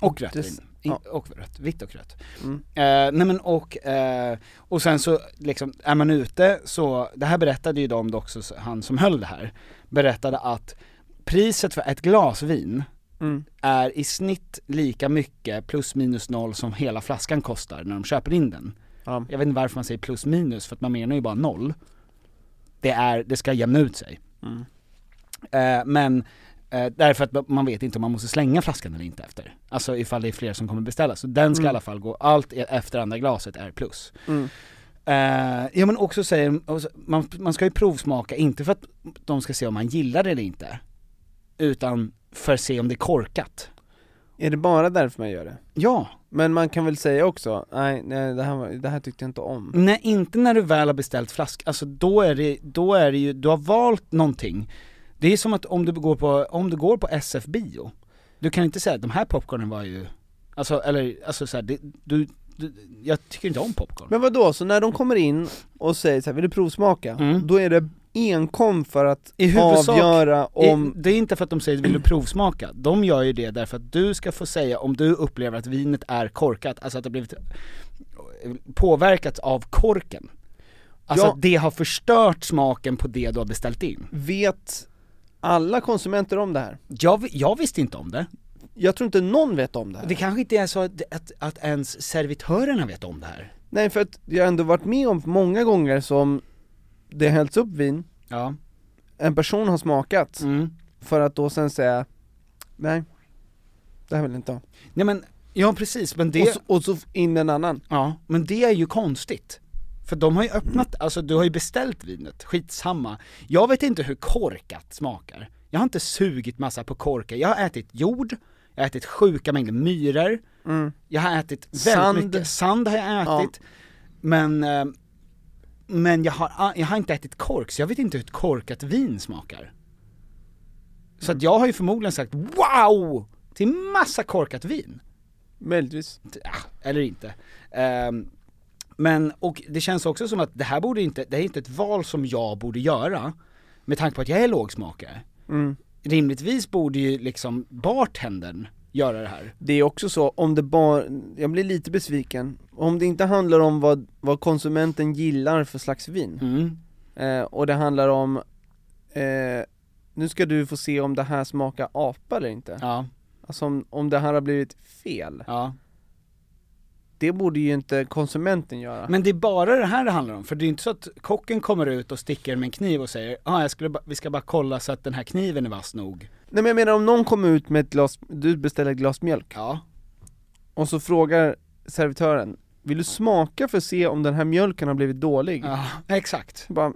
och rött vin. Ja. Och rött, vitt och rött. Mm. Eh, nej men och, eh, och sen så liksom, är man ute så, det här berättade ju de också, så- han som höll det här, berättade att priset för ett glas vin Mm. är i snitt lika mycket plus minus noll som hela flaskan kostar när de köper in den. Ja. Jag vet inte varför man säger plus minus, för att man menar ju bara noll. Det är, det ska jämna ut sig. Mm. Eh, men eh, därför att man vet inte om man måste slänga flaskan eller inte efter. Alltså ifall det är fler som kommer beställa. Så den ska i alla fall gå, allt e- efter andra glaset är plus. Mm. Eh, ja men också säger, man, man ska ju provsmaka, inte för att de ska se om man gillar det eller inte. Utan för att se om det är korkat. Är det bara därför man gör det? Ja, Men man kan väl säga också, nej, nej det, här, var- det här tyckte jag inte om Nej, inte när du väl har beställt flaska, alltså då är det, då är det ju, du har valt någonting. Det är som att om du går på, om du går på SF bio, du kan inte säga att de här popcornen var ju, alltså eller, alltså så här, det, du, du, jag tycker inte om popcorn. Men vad då så när de kommer in och säger så här, vill du provsmaka? Mm. Då är det enkom för att I huvudsak- avgöra om, I, det är inte för att de säger vill du provsmaka, de gör ju det därför att du ska få säga om du upplever att vinet är korkat, alltså att det har blivit påverkat av korken. Alltså Ja. att det har förstört smaken på det du har beställt in. vet alla konsumenter om det här? Jag, jag visste inte om det. Jag tror inte någon vet om det här Det kanske inte är så att, att, att ens servitörerna vet om det här. Nej för att jag har ändå varit med om många gånger som det har hällts upp vin, Ja. en person har smakat, Mm. för att då sen säga Nej, det här vill jag inte ha. Nej men, ja precis, men det, Och, så, och så in en annan. ja, men det är ju konstigt. För de har ju öppnat, alltså du har ju beställt vinet, skitsamma. Jag vet inte hur korkat smakar. Jag har inte sugit massa på korkar, jag har ätit jord, jag har ätit sjuka mängder myror, jag har ätit väldigt Sand. mycket, sand har jag ätit, men, eh, men jag har, jag har inte ätit kork, så jag vet inte hur ett korkat vin smakar. Så att jag har ju förmodligen sagt wow! Till massa korkat vin. Möjligtvis. Ja, eller inte. Ehm, men, och det känns också som att det här borde inte, det här är inte ett val som jag borde göra, med tanke på att jag är lågsmakare. Mm. Rimligtvis borde ju liksom bartendern göra det här. Det är också så, om det bara, jag blir lite besviken, om det inte handlar om vad, vad konsumenten gillar för slags vin, Mm. eh, och det handlar om, eh, nu ska du få se om det här smakar apa eller inte. Ja, Alltså om, om det här har blivit fel, ja. Det borde ju inte konsumenten göra. Men det är bara det här det handlar om, för det är inte så att kocken kommer ut och sticker med en kniv och säger ah, jag skulle vi ska bara kolla så att den här kniven är vass nog. Nej men jag menar om någon kommer ut med ett glas, du beställer ett glas mjölk, Ja. och så frågar servitören, vill du smaka för att se om den här mjölken har blivit dålig? Ja, exakt. Bara,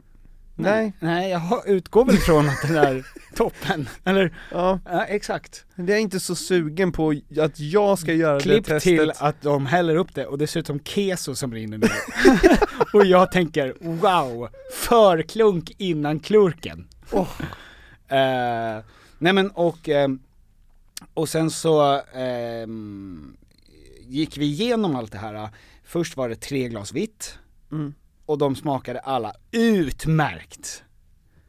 nej, Nej, jag utgår väl från att den är toppen, eller? ja, Ja, exakt. det är inte så sugen på att jag ska göra Klipp det testet. till att de häller upp det och dessutom keso som rinner ner. och jag tänker, wow, förklunk innan klurken. Eh, nej men och, ehm, och sen så ehm, gick vi igenom allt det här. Först var det tre glas vitt, Mm. Och de smakade alla utmärkt.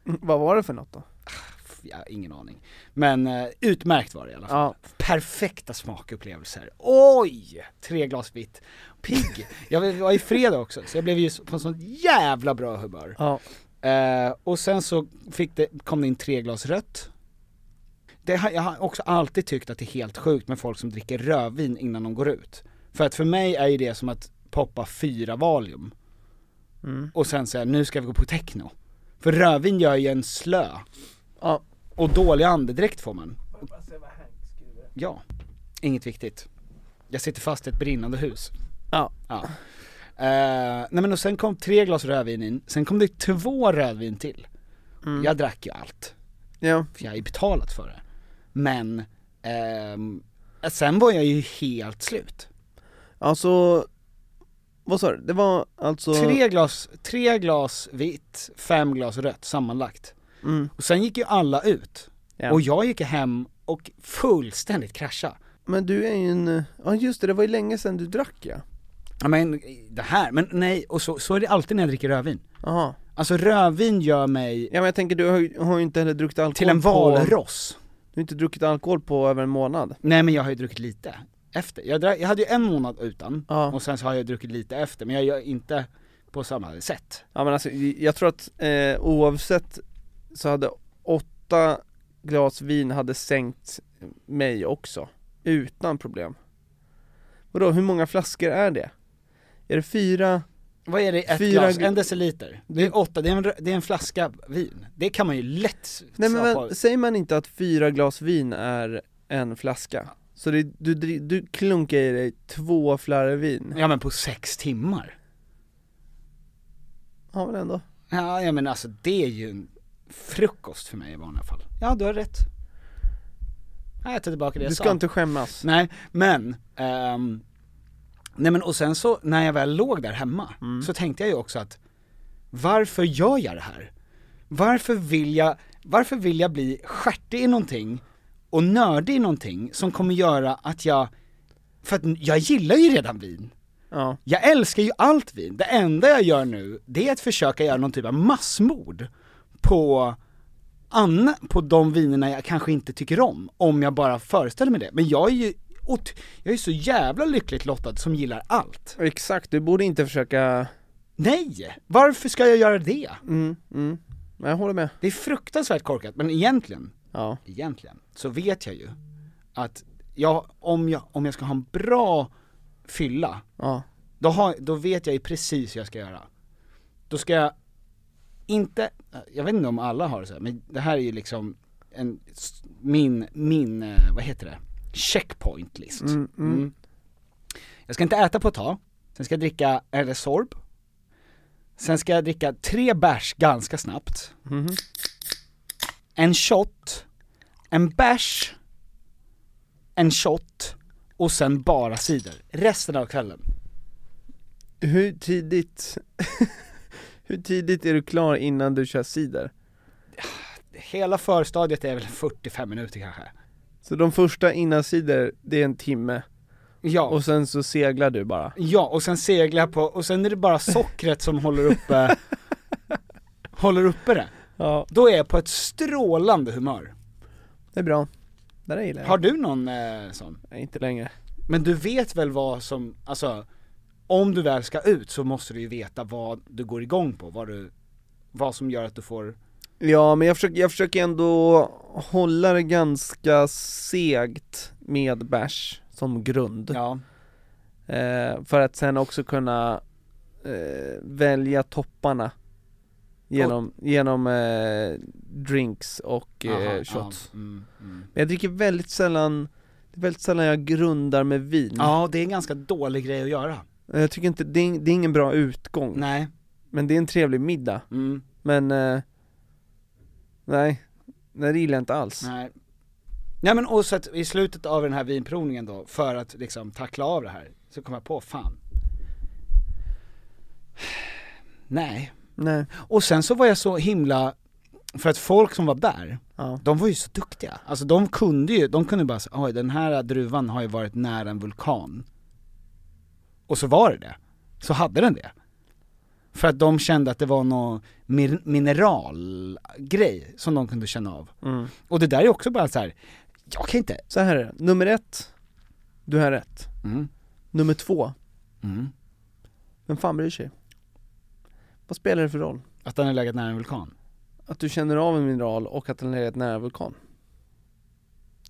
Mm, Vad var det för något då? Ja, ingen aning. Men eh, utmärkt var det i alla fall. Ja, Perfekta smakupplevelser. Oj! Tre glas vitt. Pigg! Jag var i fredag också, så jag blev ju på en sån jävla bra humör. ja, Eh, och sen så fick det, kom det in tre glas rött. Det, har- jag har också alltid tyckt att det är helt sjukt med folk som dricker rödvin innan de går ut. För att för mig är ju det som att poppa fyra Valium. Mm. Och sen säga nu ska vi gå på techno. För rödvin gör ju en slö. ja. Och dålig andedräkt får man. Ja, inget viktigt. Jag sitter fast i ett brinnande hus. Ja. Ja. Eh, nej men och sen kom tre glas rödvin in, sen kom det två rödvin till. Mm. Jag drack ju allt, ja. för jag har ju betalat för det. Men, ehm, sen var jag ju helt slut. Alltså, vad sa du? Det var alltså... Tre glas, tre glas vitt, fem glas rött sammanlagt. Mm. Och sen gick ju alla ut. Ja. Och jag gick hem och fullständigt krascha. Men du är ju en, ja just det, det var ju länge sedan du drack ja. Ja men det här, men nej, och så, så är det alltid när jag dricker rödvin. Jaha. Alltså rödvin gör mig Ja men jag tänker du har ju, har ju inte heller druckit alkohol till en på, valross. Du har inte druckit alkohol på över en månad. Nej men jag har ju druckit lite efter. Jag, drack, jag hade ju en månad utan, Ja. och sen så har jag druckit lite efter, men jag gör inte på samma sätt. Ja men alltså, jag tror att eh, oavsett så hade åtta glas vin hade sänkt mig också. Utan problem. Vadå, hur många flaskor är det? Är det fyra? Vad är det ett Fyra glas? gl- En deciliter? Det är åtta, det är en, det är en flaska vin. Det kan man ju lätt Nej men väl, säger man inte att fyra glas vin är en flaska? Så det, du, dri- du klunkar i dig två flarror vin? Ja men på sex timmar. Ja men ändå. Ja, ja men alltså det är ju en frukost för mig i vanliga fall. Ja, du har rätt. Nej, jag tar tillbaka det jag Du sa. ska inte skämmas. Nej, men, ehm, nej men och sen så, när jag väl låg där hemma, Mm. så tänkte jag ju också att, varför gör jag det här? Varför vill jag, varför vill jag bli stjärtig i någonting, och nördig i någonting som kommer göra att jag, för att jag gillar ju redan vin. Ja. Jag älskar ju allt vin, det enda jag gör nu, det är att försöka göra någon typ av massmord på Anna, på de vinerna jag kanske inte tycker om, om jag bara föreställer mig det. Men jag är ju, jag är så jävla lyckligt lottad som gillar allt. Exakt, du borde inte försöka, Nej! Varför ska jag göra det? mm, mm. Jag håller med. Det är fruktansvärt korkat, men egentligen, Ja. egentligen, så vet jag ju att jag, om jag, om jag ska ha en bra fylla, Ja. då, har, då vet jag ju precis hur jag ska göra. Då ska jag inte, jag vet inte om alla har det så här, men det här är ju liksom en, min, min, eh, vad heter det, checkpoint list. Mm, mm. Jag ska inte äta på ett tag, sen ska jag dricka en Resorb, sen ska jag dricka tre bärs ganska snabbt, Mhm. En shot, en bärs, en shot och sen bara cider, resten av kvällen. Hur tidigt, hur tidigt är du klar innan du kör cider? Hela förstadiet är väl 45 minuter kanske. Så de första innan cider, det är en timme. Ja. och sen så seglar du bara. Ja, och sen seglar jag på, och sen är det bara sockret som håller uppe, håller uppe det. Ja, Då är jag på ett strålande humör. det är bra. Det där gillar jag. Har du någon eh, sån? Nej, inte längre. Men du vet väl vad som, alltså, om du väl ska ut så måste du ju veta vad du går igång på, vad du, vad som gör att du får, Ja, men jag försöker, jag försöker ändå hålla det ganska segt med bärs som grund. ja, Eh, för att sen också kunna eh, välja topparna genom, genom eh, drinks och eh, Aha, shots. Ja, mm, mm. Men jag dricker väldigt sällan, det är väldigt sällan jag grundar med vin. ja, det är en ganska dålig grej att göra. Eh, Jag tycker inte, det är, det är ingen bra utgång. Nej. Men det är en trevlig middag. Mm, Men, eh, nej, nej det gillar jag inte alls. nej. Nej men och så att i slutet av den här vinprovningen då, för att liksom tackla av det här, så kom jag på, fan. Nej. Nej. Och sen så var jag så himla, för att folk som var där, Ja. de var ju så duktiga. Alltså de kunde ju, de kunde bara säga, oj den här druvan har ju varit nära en vulkan. Och så var det det. Så hade den det. För att de kände att det var någon min- mineralgrej som de kunde känna av. Mm. Och det där är också bara så här. jag kan inte. Så här är det, nummer ett, du har rätt. Mm. Nummer två, Mm. vem fan bryr sig? Vad spelar det för roll? Att den har legat nära en vulkan. Att du känner av en mineral och att den är ett nära vulkan.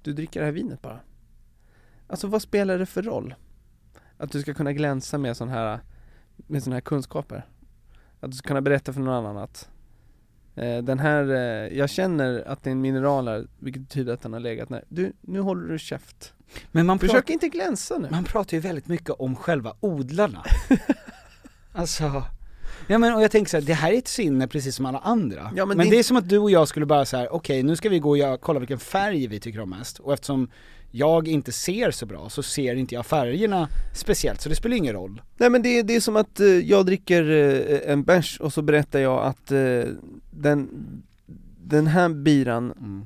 Du dricker det här vinet bara. Alltså vad spelar det för roll? Att du ska kunna glänsa med sån här, med såna här kunskaper. Att du ska kunna berätta för någon annan att eh, den här, eh, jag känner att det är en mineral här, vilket betyder att den har legat nära. Du, nu håller du käft. Men man, Försök inte glänsa nu. man pratar ju väldigt mycket om själva odlarna. alltså, ja men och jag tänker så här, det här är ett sinne precis som alla andra. Ja, men men det- det är som att du och jag skulle bara så här: okej nu ska vi gå och göra, kolla vilken färg vi tycker om mest. Och eftersom jag inte ser så bra så ser inte jag färgerna speciellt, så det spelar ingen roll. Nej men det, det är som att eh, jag dricker eh, en bärs och så berättar jag att eh, den, den här biran, Mm.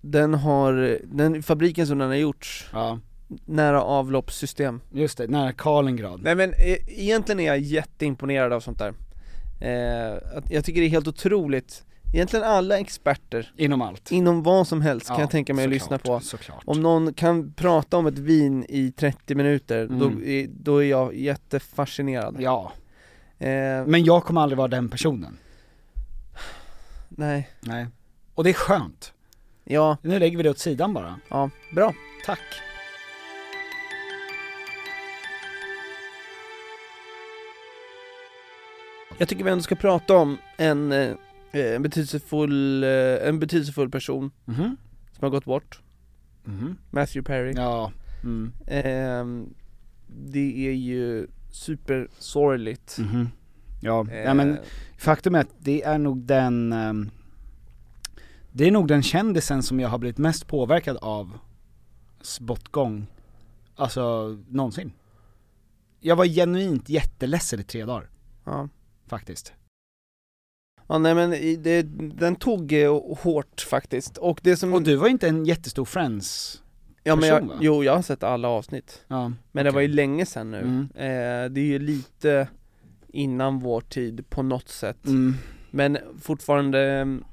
den har, den, fabriken som den har gjorts, Ja, nära avloppssystem. just det, nära Kaliningrad. Nej men eh, egentligen är jag jätteimponerad av sånt där. Eh, jag tycker det är helt otroligt, egentligen alla experter Inom allt. inom vad som helst kan Ja, jag tänka mig att lyssna på. Såklart. Om någon kan prata om ett vin i 30 minuter, då, Mm. är, då är jag jättefascinerad. Ja, Eh, men jag kommer aldrig vara den personen. nej, Nej. Och det är skönt. ja, Nu lägger vi det åt sidan bara. ja, bra. Tack. Jag tycker vi ändå ska prata om en, eh, en, betydelsefull, eh, en betydelsefull person Mhm. som har gått bort, Mhm. Matthew Perry. Ja. Mm. Ehm, det är ju supersorgligt. Mhm. Ja, Eh, ja men faktum är att det är nog den ehm, Det är nog den kändisen som jag har blivit mest påverkad av bortgång Alltså någonsin Jag var genuint jätteledsen i tre dagar, ja. Faktiskt ja, nej men det, den tog eh, hårt faktiskt. Och det som... Och du var inte en jättestor Friends ja, men jag, va? Jo, jag har sett alla avsnitt. Ja, Men det var ju länge sedan nu. Mm. Eh, det är ju lite innan vår tid på något sätt. mm. Men fortfarande mm,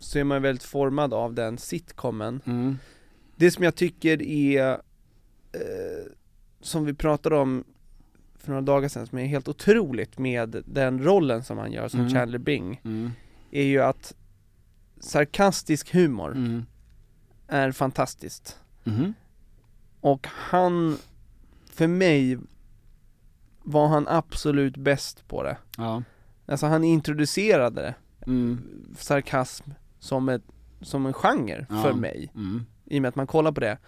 så är man väldigt formad av den sitcomen. Mm. Det som jag tycker är, eh, som vi pratade om för några dagar sedan, som är helt otroligt med den rollen som han gör som Mm. Chandler Bing, Mm. är ju att sarkastisk humor Mm. är fantastiskt. Mhm. Och han, för mig, var han absolut bäst på det. Ja, Alltså han introducerade mm. sarkasm, som, ett, som en genre Ja. för mig. Mm. i och med att man kollar på det.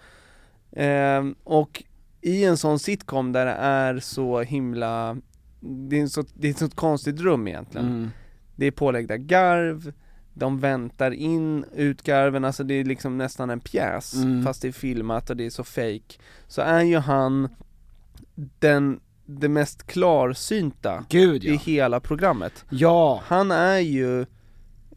Ehm, och i en sån sitcom där det är så himla, det är, så, det är ett sånt konstigt rum egentligen. Mm. Det är påläggda garv, de väntar in utgarven, alltså det är liksom nästan en pjäs Mm. fast det är filmat och det är så fake. Så är ju han den, det mest klarsynta Gud i ja hela programmet. Ja, Han är ju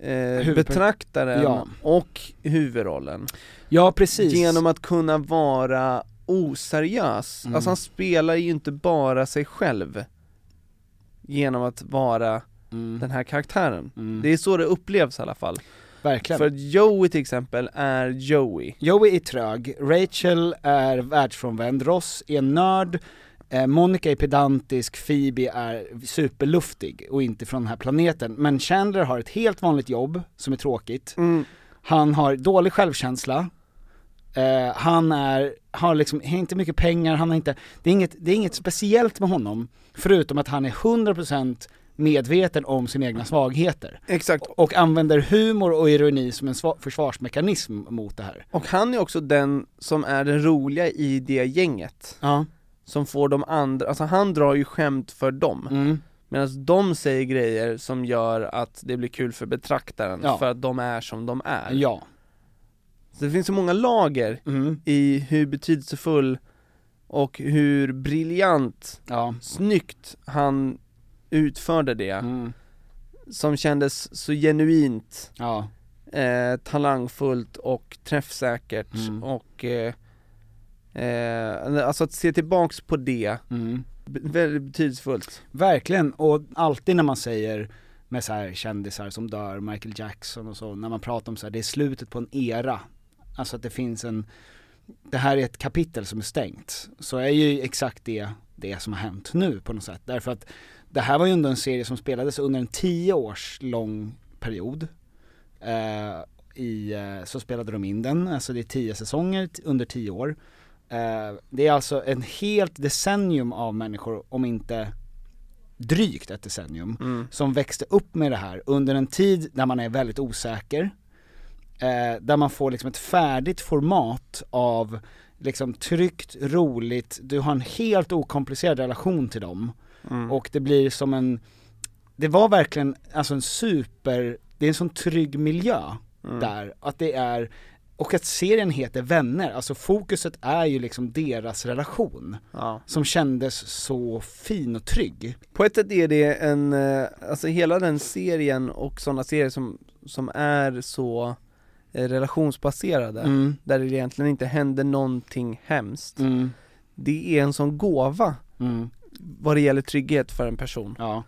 eh, betraktaren Ja. och huvudrollen. ja precis Genom att kunna vara oseriös, Mm. alltså han spelar ju inte bara sig själv genom att vara Mm. den här karaktären. Mm. Det är så det upplevs i alla fall. Verkligen. För Joey till exempel är Joey. Joey är trög, Rachel är världsfrånvänd, Ross är nörd, eh, Monica är pedantisk, Phoebe är superluftig och inte från den här planeten. Men Chandler har ett helt vanligt jobb som är tråkigt. Mm. Han har dålig självkänsla, eh, han är, har liksom har inte mycket pengar, han har inte, det är, inget, det är inget speciellt med honom, förutom att han är 100% medveten om sina egna svagheter. Exakt. Och använder humor och ironi som en sva- försvarsmekanism mot det här. Och han är också den som är den roliga i det gänget. Ja. Som får de andra, alltså han drar ju skämt för dem. Mm. Medan de säger grejer som gör att det blir kul för betraktaren, Ja. för att de är som de är. Ja. Så det finns så många lager Mm. i hur betydelsefull och hur briljant, Ja. snyggt han utförde det. Mm. Som kändes så genuint, Ja. eh, talangfullt och träffsäkert Mm. och eh, eh, alltså att se tillbaks på det, Mm. väldigt betydelsefullt. Verkligen, och alltid när man säger med så kändisar som dör, Michael Jackson och så, när man pratar om så här, det är slutet på en era. Alltså att det finns en, det här är ett kapitel som är stängt. Så är ju exakt det, det som har hänt nu på något sätt. Därför att det här var ju ändå en serie som spelades under en tio års lång period. Eh, i, eh, så spelade de in den, alltså det är tio säsonger under tio år. Eh, det är alltså en helt decennium av människor, om inte drygt ett decennium, Mm. som växte upp med det här under en tid där man är väldigt osäker, eh, där man får liksom ett färdigt format av liksom tryggt, roligt, du har en helt okomplicerad relation till dem Mm. och det blir som en, det var verkligen alltså en super, det är en sån trygg miljö Mm. där, att det är, och att serien heter Vänner, alltså fokuset är ju liksom deras relation Ja. som kändes så fin och trygg. På ett sätt är det en, eh, alltså hela den serien och sådana serier som, som är så relationsbaserade, Mm. där det egentligen inte händer någonting hemskt. Mm. Det är en sån gåva Mm. vad det gäller trygghet för en person. Ja.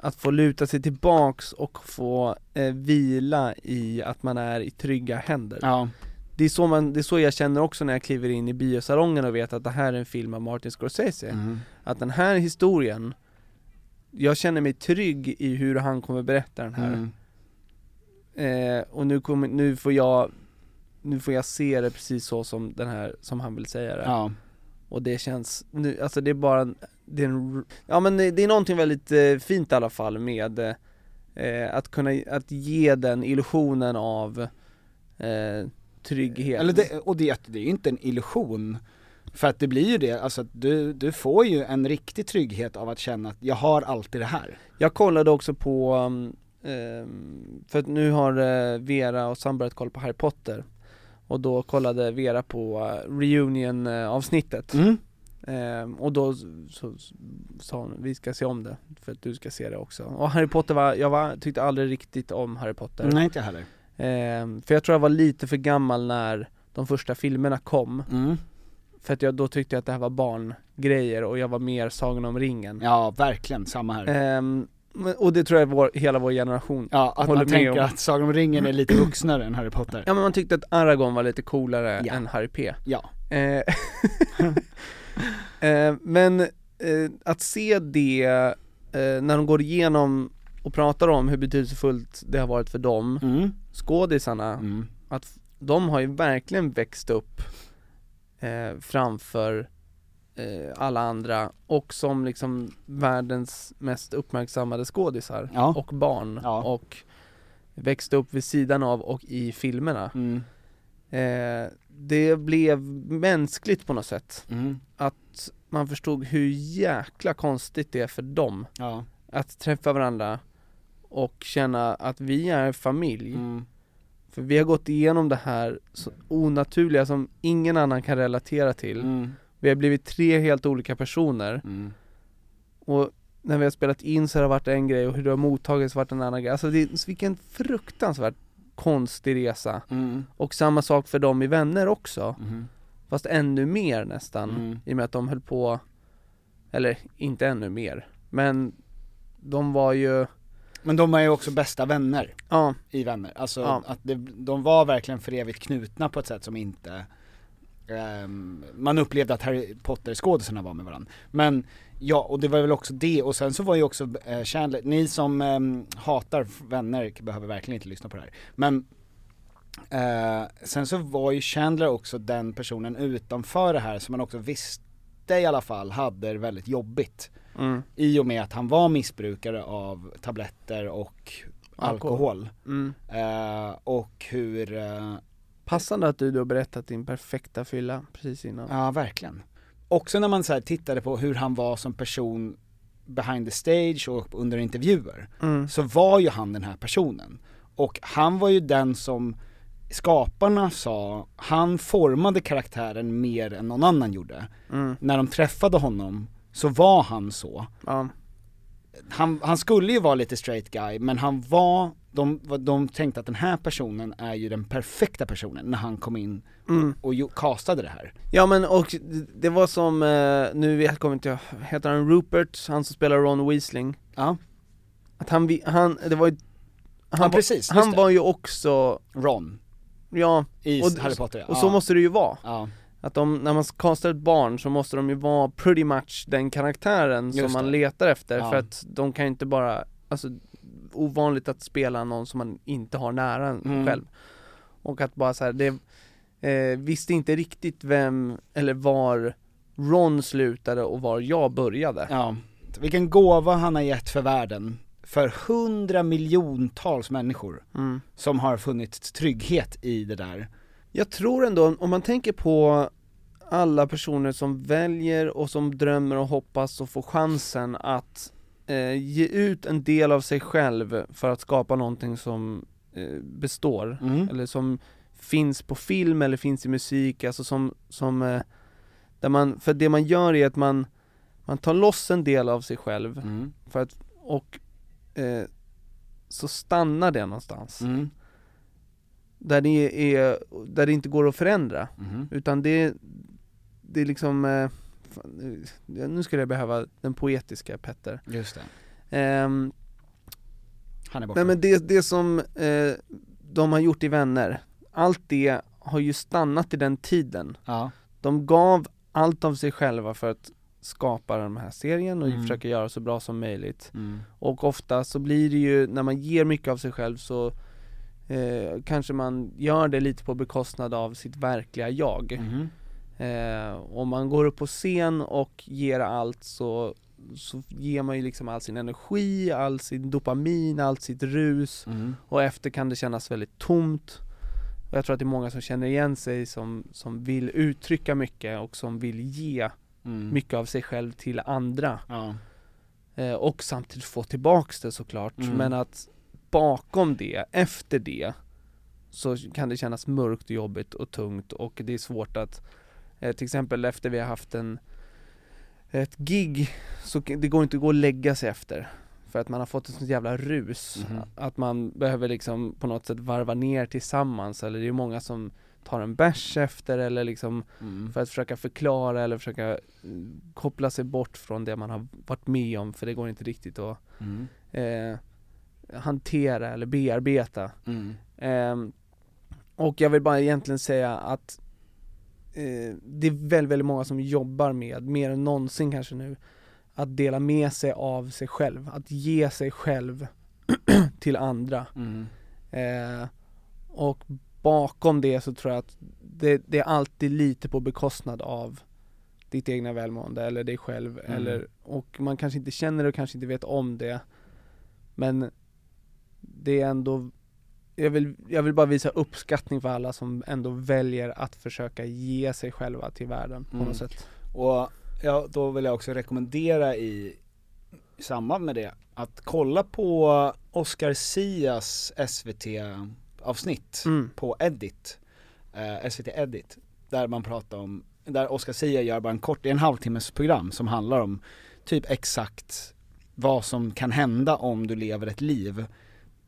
Att få luta sig tillbaks och få eh, vila i att man är i trygga händer. Ja. Det är, så man, det är så jag känner också när jag kliver in i biosalongen och vet att det här är en film av Martin Scorsese. Mm. Att den här historien, jag känner mig trygg i hur han kommer berätta den här. Eh, och nu, kommer, nu får jag nu får jag se det precis så som den här, som han vill säga det. Ja. Och det känns, nu, alltså det är bara, en- det är en, ja men det det är någonting väldigt eh, fint i alla fall med eh, att kunna, att ge den illusionen av eh, trygghet. Eller det, och det, det är ju inte en illusion. För att det blir ju det, alltså du, du får ju en riktig trygghet av att känna att jag har alltid det här. Jag kollade också på, um, ehm, för att nu har eh, Vera och Sam börjat kolla på Harry Potter och då kollade Vera på uh, reunion eh, avsnittet Mm. Ehm, och då sa hon, vi ska se om det för att du ska se det också. Och Harry Potter var, jag var, tyckte aldrig riktigt om Harry Potter Nej inte jag heller. Ehm, För jag tror jag var lite för gammal när de första filmerna kom Mm. För att jag, då tyckte jag att det här var barngrejer och jag var mer Sagan om ringen Ja verkligen, samma här. Och det tror jag vår, hela vår generation Ja, att håller man med tänker om. att Sagan om ringen är lite vuxnare än Harry Potter. Ja men man tyckte att Aragorn var lite coolare Ja. än Harry P Ja. Eh, eh, Men eh, att se det eh, när de går igenom och pratar om hur betydelsefullt det har varit för dem, Mm. skådisarna, Mm. att de har ju verkligen växt upp eh, framför alla andra och som liksom världens mest uppmärksammade skådisar Ja. och barn Ja. och växte upp vid sidan av och i filmerna. Mm. Eh, det blev mänskligt på något sätt. Mm. Att man förstod hur jäkla konstigt det är för dem Ja. att träffa varandra och känna att vi är familj. Mm. För vi har gått igenom det här så onaturliga som ingen annan kan relatera till. Vi har blivit tre helt olika personer Mm. och när vi har spelat in så har det varit en grej och hur det har mottagits har varit en annan grej. Alltså det är vilken fruktansvärt konstig resa. Mm. Och samma sak för dem i Vänner också. Mm. Fast ännu mer nästan, Mm. i och med att de höll på Eller inte ännu mer, men de var ju Men de är ju också bästa vänner Ja, i Vänner, alltså Ja. att det, de var verkligen för evigt knutna på ett sätt som inte ehm, Man upplevde att Harry Potter-skådisarna var med varandra. Men ja, och det var väl också det, och sen så var ju också eh, Chandler, ni som ehm, hatar Vänner behöver verkligen inte lyssna på det här. Men eh, sen så var ju Chandler också den personen utanför det här som man också visste i alla fall hade det väldigt jobbigt. mm, I och med att han var missbrukare av tabletter och alkohol. mm. Eh, och hur, Passande att du då berättat din perfekta fylla precis innan ja verkligen. Också när man så tittade på hur han var som person behind the stage och under intervjuer, mm. så var ju han den här personen. Och han var ju den som skaparna sa, han formade karaktären mer än någon annan gjorde. Mm. När de träffade honom så var han så. Ja, han, han skulle ju vara lite straight guy, men han var, de, de tänkte att den här personen är ju den perfekta personen när han kom in mm. och ju, castade det här. Ja men och det- var som, eh, nu vet- kommer inte jag, heter han Rupert, han som spelar Ron Weasling? Ja, Att han, han, det var ju han, ja var- precis, just han var ju också, Ron ja, i Och- Harry Potter ja. och så måste det ju vara. Ja, Att de, när man castar ett barn så måste de ju vara pretty much den karaktären som Just man det. letar efter Ja. för att de kan ju inte bara, alltså ovanligt att spela någon som man inte har nära Mm. själv. Och att bara så här, det, eh, visste inte riktigt vem, eller var Ron slutade och var jag började. ja. Vilken gåva han har gett för världen. För hundra miljontals människor Mm. som har funnit trygghet i det där. Jag tror ändå, om man tänker på alla personer som väljer och som drömmer och hoppas och får chansen att eh, ge ut en del av sig själv för att skapa någonting som eh, består, Mm. eller som finns på film eller finns i musik, alltså som, som eh, där man, för det man gör är att man, man tar loss en del av sig själv Mm. för att, och eh, så stannar det någonstans. Mm. Där det, är, där det inte går att förändra. Mm. Utan det, det är liksom, eh, nu- skulle jag behöva den poetiska Petter. Just det. Ehm, Han är borta. nej men det, det som eh, de har gjort i Vänner, allt det har ju stannat i den tiden. Ja. De gav allt av sig själva för att skapa den här serien och Mm. försöka göra så bra som möjligt. Mm. Och ofta så blir det ju, när man ger mycket av sig själv så eh, kanske man gör det lite på bekostnad av sitt verkliga jag. Mhm. Eh, om man går upp på scen och ger allt så, så ger man ju liksom all sin energi, all sin dopamin, allt sitt rus Mm. och efter kan det kännas väldigt tomt. Och jag tror att det är många som känner igen sig som, som vill uttrycka mycket och som vill ge Mm. mycket av sig själv till andra. Ja. Eh, och samtidigt få tillbaks det såklart. Mm. Men att bakom det, efter det, så kan det kännas mörkt jobbigt och tungt och det är svårt att, eh, till exempel efter vi har haft en, ett gig, så det går inte att gå och lägga sig efter. För att man har fått ett sånt jävla rus, Mhm. att man behöver liksom på något sätt varva ner tillsammans, eller det är många som tar en bärs efter eller liksom Mm. för att försöka förklara eller försöka mm, koppla sig bort från det man har varit med om för det går inte riktigt att Mm. eh, hantera eller bearbeta. Mm. Ehm, och jag vill bara egentligen säga att eh, det är väldigt, väldigt många som jobbar med, mer än någonsin kanske nu, att dela med sig av sig själv, att ge sig själv till andra. Mm. Eh, och bakom det så tror jag att det, det är alltid lite på bekostnad av ditt egna välmående eller dig själv Mm. eller, och man kanske inte känner det och kanske inte vet om det men det är ändå jag vill, jag vill bara visa uppskattning för alla som ändå väljer att försöka ge sig själva till världen på Mm. något sätt. Och ja, då vill jag också rekommendera i, i samband med det att kolla på Oscar Sias SVT-avsnitt Mm. på Edit, eh, SVT Edit, där man pratar om, där Oscar Sia gör bara en kort, det är en halvtimmes program som handlar om typ exakt vad som kan hända om du lever ett liv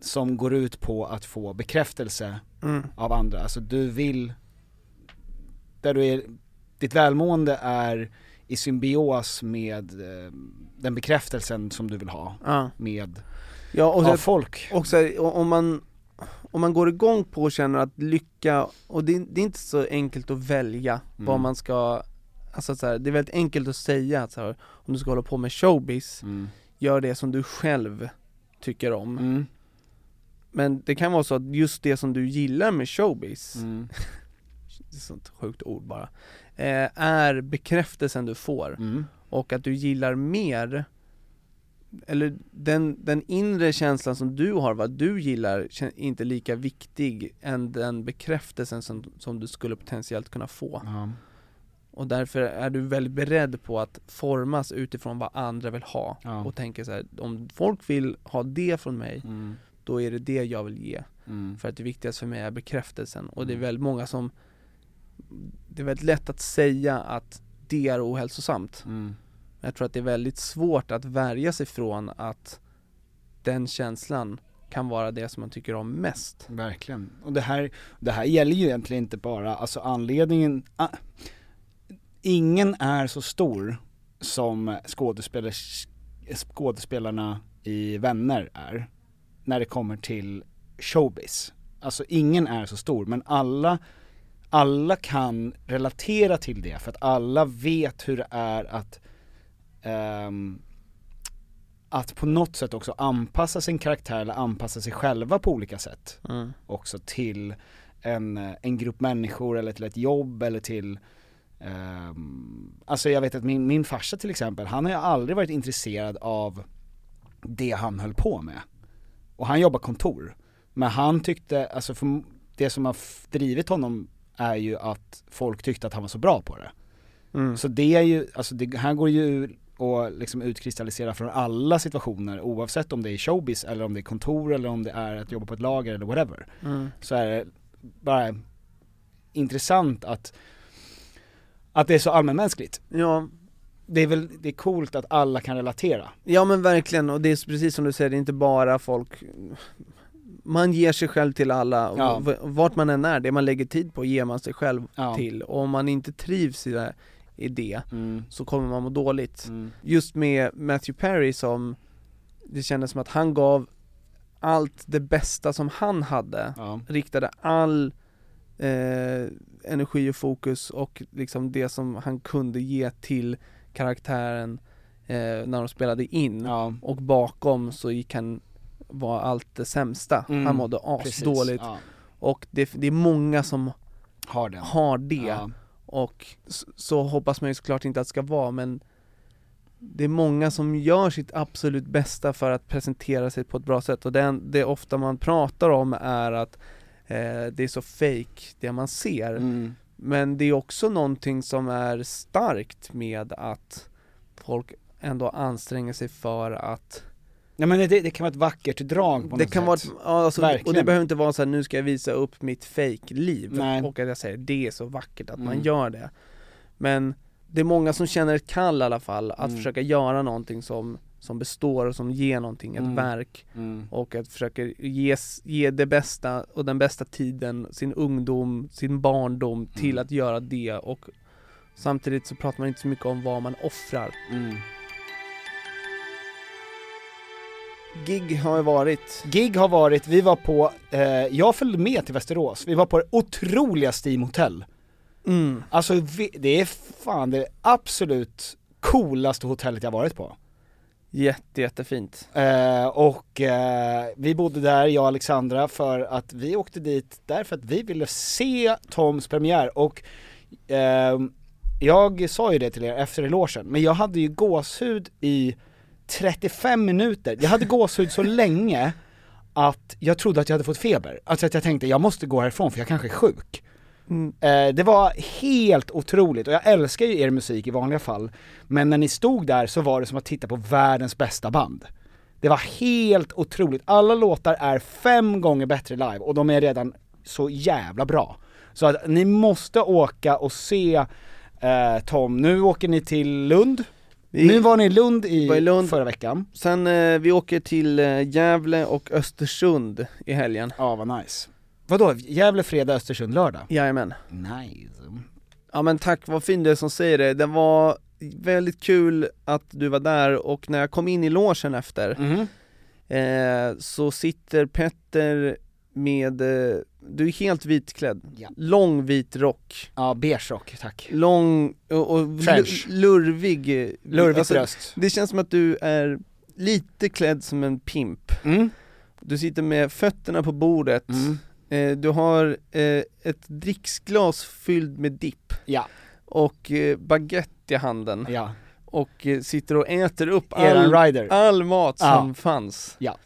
som går ut på att få bekräftelse Mm. av andra, alltså du vill, där du är ditt välmående är i symbios med eh, den bekräftelsen som du vill ha Ja. med Ja, och av folk. och här, om man om man går igång på och känner att lycka, och det, det är inte så enkelt att välja vad Mm. man ska Alltså så här, det är väldigt enkelt att säga att så här, om du ska hålla på med showbiz, Mm. gör det som du själv tycker om Mm. Men det kan vara så att just det som du gillar med showbiz, Mm. det är sånt sjukt ord bara, eh, är bekräftelsen du får Mm. och att du gillar mer eller den, den inre känslan som du har, vad du gillar, är inte lika viktig än den bekräftelsen som, som du skulle potentiellt kunna få. Ja. Och därför är du väldigt beredd på att formas utifrån vad andra vill ha. Ja. Och tänker så här, om folk vill ha det från mig, Mm. Då är det det jag vill ge. Mm. För att det viktigaste för mig är bekräftelsen. Och det är Mm. väldigt många som, det är väldigt lätt att säga att det är ohälsosamt. Mm. Jag tror att det är väldigt svårt att värja sig från att den känslan kan vara det som man tycker om mest. Verkligen. Och det här, det här gäller ju egentligen inte bara, alltså anledningen, ah, ingen är så stor som skådespelers, skådespelarna i Vänner är, när det kommer till showbiz. Alltså ingen är så stor, men alla, alla kan relatera till det, för att alla vet hur det är att ehm, att på något sätt också anpassa sin karaktär eller anpassa sig själva på olika sätt Mm. också till en, en grupp människor eller till ett jobb eller till ehm, Alltså jag vet att min, min farsa till exempel, han har ju aldrig varit intresserad av det han höll på med. Och han jobbar kontor. Men han tyckte, alltså för det som har drivit honom är ju att folk tyckte att han var så bra på det. Mm. Så det är ju, alltså det, han går ju och liksom utkristalliserar från alla situationer oavsett om det är showbiz eller om det är kontor eller om det är att jobba på ett lager eller whatever. Mm. Så är det bara intressant att, att det är så allmänmänskligt. Ja, Det är väl, det är coolt att alla kan relatera. ja men verkligen, och det är precis som du säger, det är inte bara folk man ger sig själv till alla, Ja. vart man än är, det man lägger tid på ger man sig själv Ja. till. Och om man inte trivs i det, i det Mm. så kommer man må dåligt. Mm. Just med Matthew Perry som, det kändes som att han gav allt det bästa som han hade, Ja. riktade all eh, energi och fokus och liksom det som han kunde ge till karaktären eh, när de spelade in Ja. och bakom så gick han, var allt det sämsta, Mm, han mådde asdåligt Ja. och det, det är många som Har den. har det Ja. och så, så hoppas man ju såklart inte att det ska vara men det är många som gör sitt absolut bästa för att presentera sig på ett bra sätt och den, det ofta man pratar om är att eh, det är så fake det man ser Mm. Men det är också någonting som är starkt med att folk ändå anstränger sig för att Ja men det, det kan vara ett vackert drag på det något kan sätt. vara, ja, alltså, och Verkligen. det behöver inte vara så här, nu ska jag visa upp mitt fake-liv Nej. och att jag säger det är så vackert att man Mm. gör det Men det är många som känner ett kall i alla fall, att Mm. försöka göra någonting som, som består och som ger någonting, ett Mm. verk Mm. och att försöka ge, ge det bästa och den bästa tiden, sin ungdom, sin barndom till Mm. att göra det och samtidigt så pratar man inte så mycket om vad man offrar Mm. Gig har ju varit Gig har varit, vi var på, eh, jag följde med till Västerås, vi var på det otroliga Steam Hotel. mm. Alltså vi, det är fan det absolut coolaste hotellet jag varit på jätte, jättefint Eh, och eh, vi bodde där, jag och Alexandra, för att vi åkte dit därför att vi ville se Toms premiär och eh, jag sa ju det till er efter elogen, men jag hade ju gåshud i 35 minuter. Jag hade gåshud så länge att jag trodde att jag hade fått feber. Alltså att jag tänkte, jag måste gå härifrån för jag kanske är sjuk mm. Eh, det var helt otroligt och jag älskar ju er musik i vanliga fall, men när ni stod där så var det som att titta på världens bästa band. Det var helt otroligt, alla låtar är fem gånger bättre live och de är redan så jävla bra. Så att ni måste åka och se eh, Tom, nu åker ni till Lund, Vi- nu var ni i Lund i, i Lund. förra veckan. Sen eh, vi åker till eh, Gävle och Östersund i helgen Ja vad nice. Vadå, Gävle fredag, Östersund lördag? Jajamän Nice. Ja men tack, vad fin du är som säger det. Det var väldigt kul att du var där och när jag kom in i logen efter Mhm. eh, så sitter Petter med, eh, du är helt vitklädd, Ja. lång vit rock, Ja, beige rock, tack. lång och, och lurvig Lurvigt alltså, bröst. Det känns som att du är lite klädd som en pimp Mm. Du sitter med fötterna på bordet, Mm. Eh, du har eh, ett dricksglas fylld med dipp Ja, och eh, baguette i handen ja. och sitter och äter upp all, all mat som Ja. fanns Ja.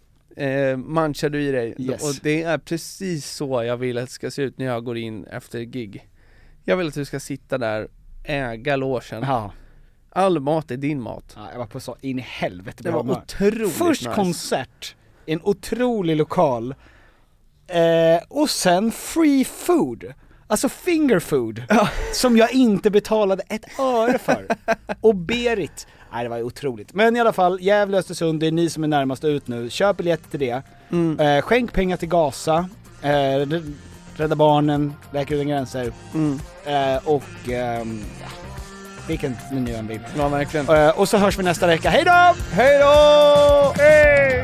Munchar du i dig, Yes. och det är precis så jag vill att det ska se ut när jag går in efter gig Jag vill att du ska sitta där, äga logen, Ja. all mat är din mat ja, jag var på så in i helvete Det bra var humör. otroligt Först nice. konsert, en otrolig lokal, eh, och sen free food. Alltså finger food, som jag inte betalade ett öre för. och Berit, nej det var ju otroligt. Men i alla fall, Gävle Östersund, det är ni som är närmast ut nu. Köp biljetter till det. Mm. Eh, skänk pengar till Gaza, eh, Rädd- Rädda Barnen, Läkare Utan Gränser Mm. eh, och ja, vilken nu än vill. Ja verkligen Eh, och så hörs vi nästa vecka, hej då! Hej då! Hej!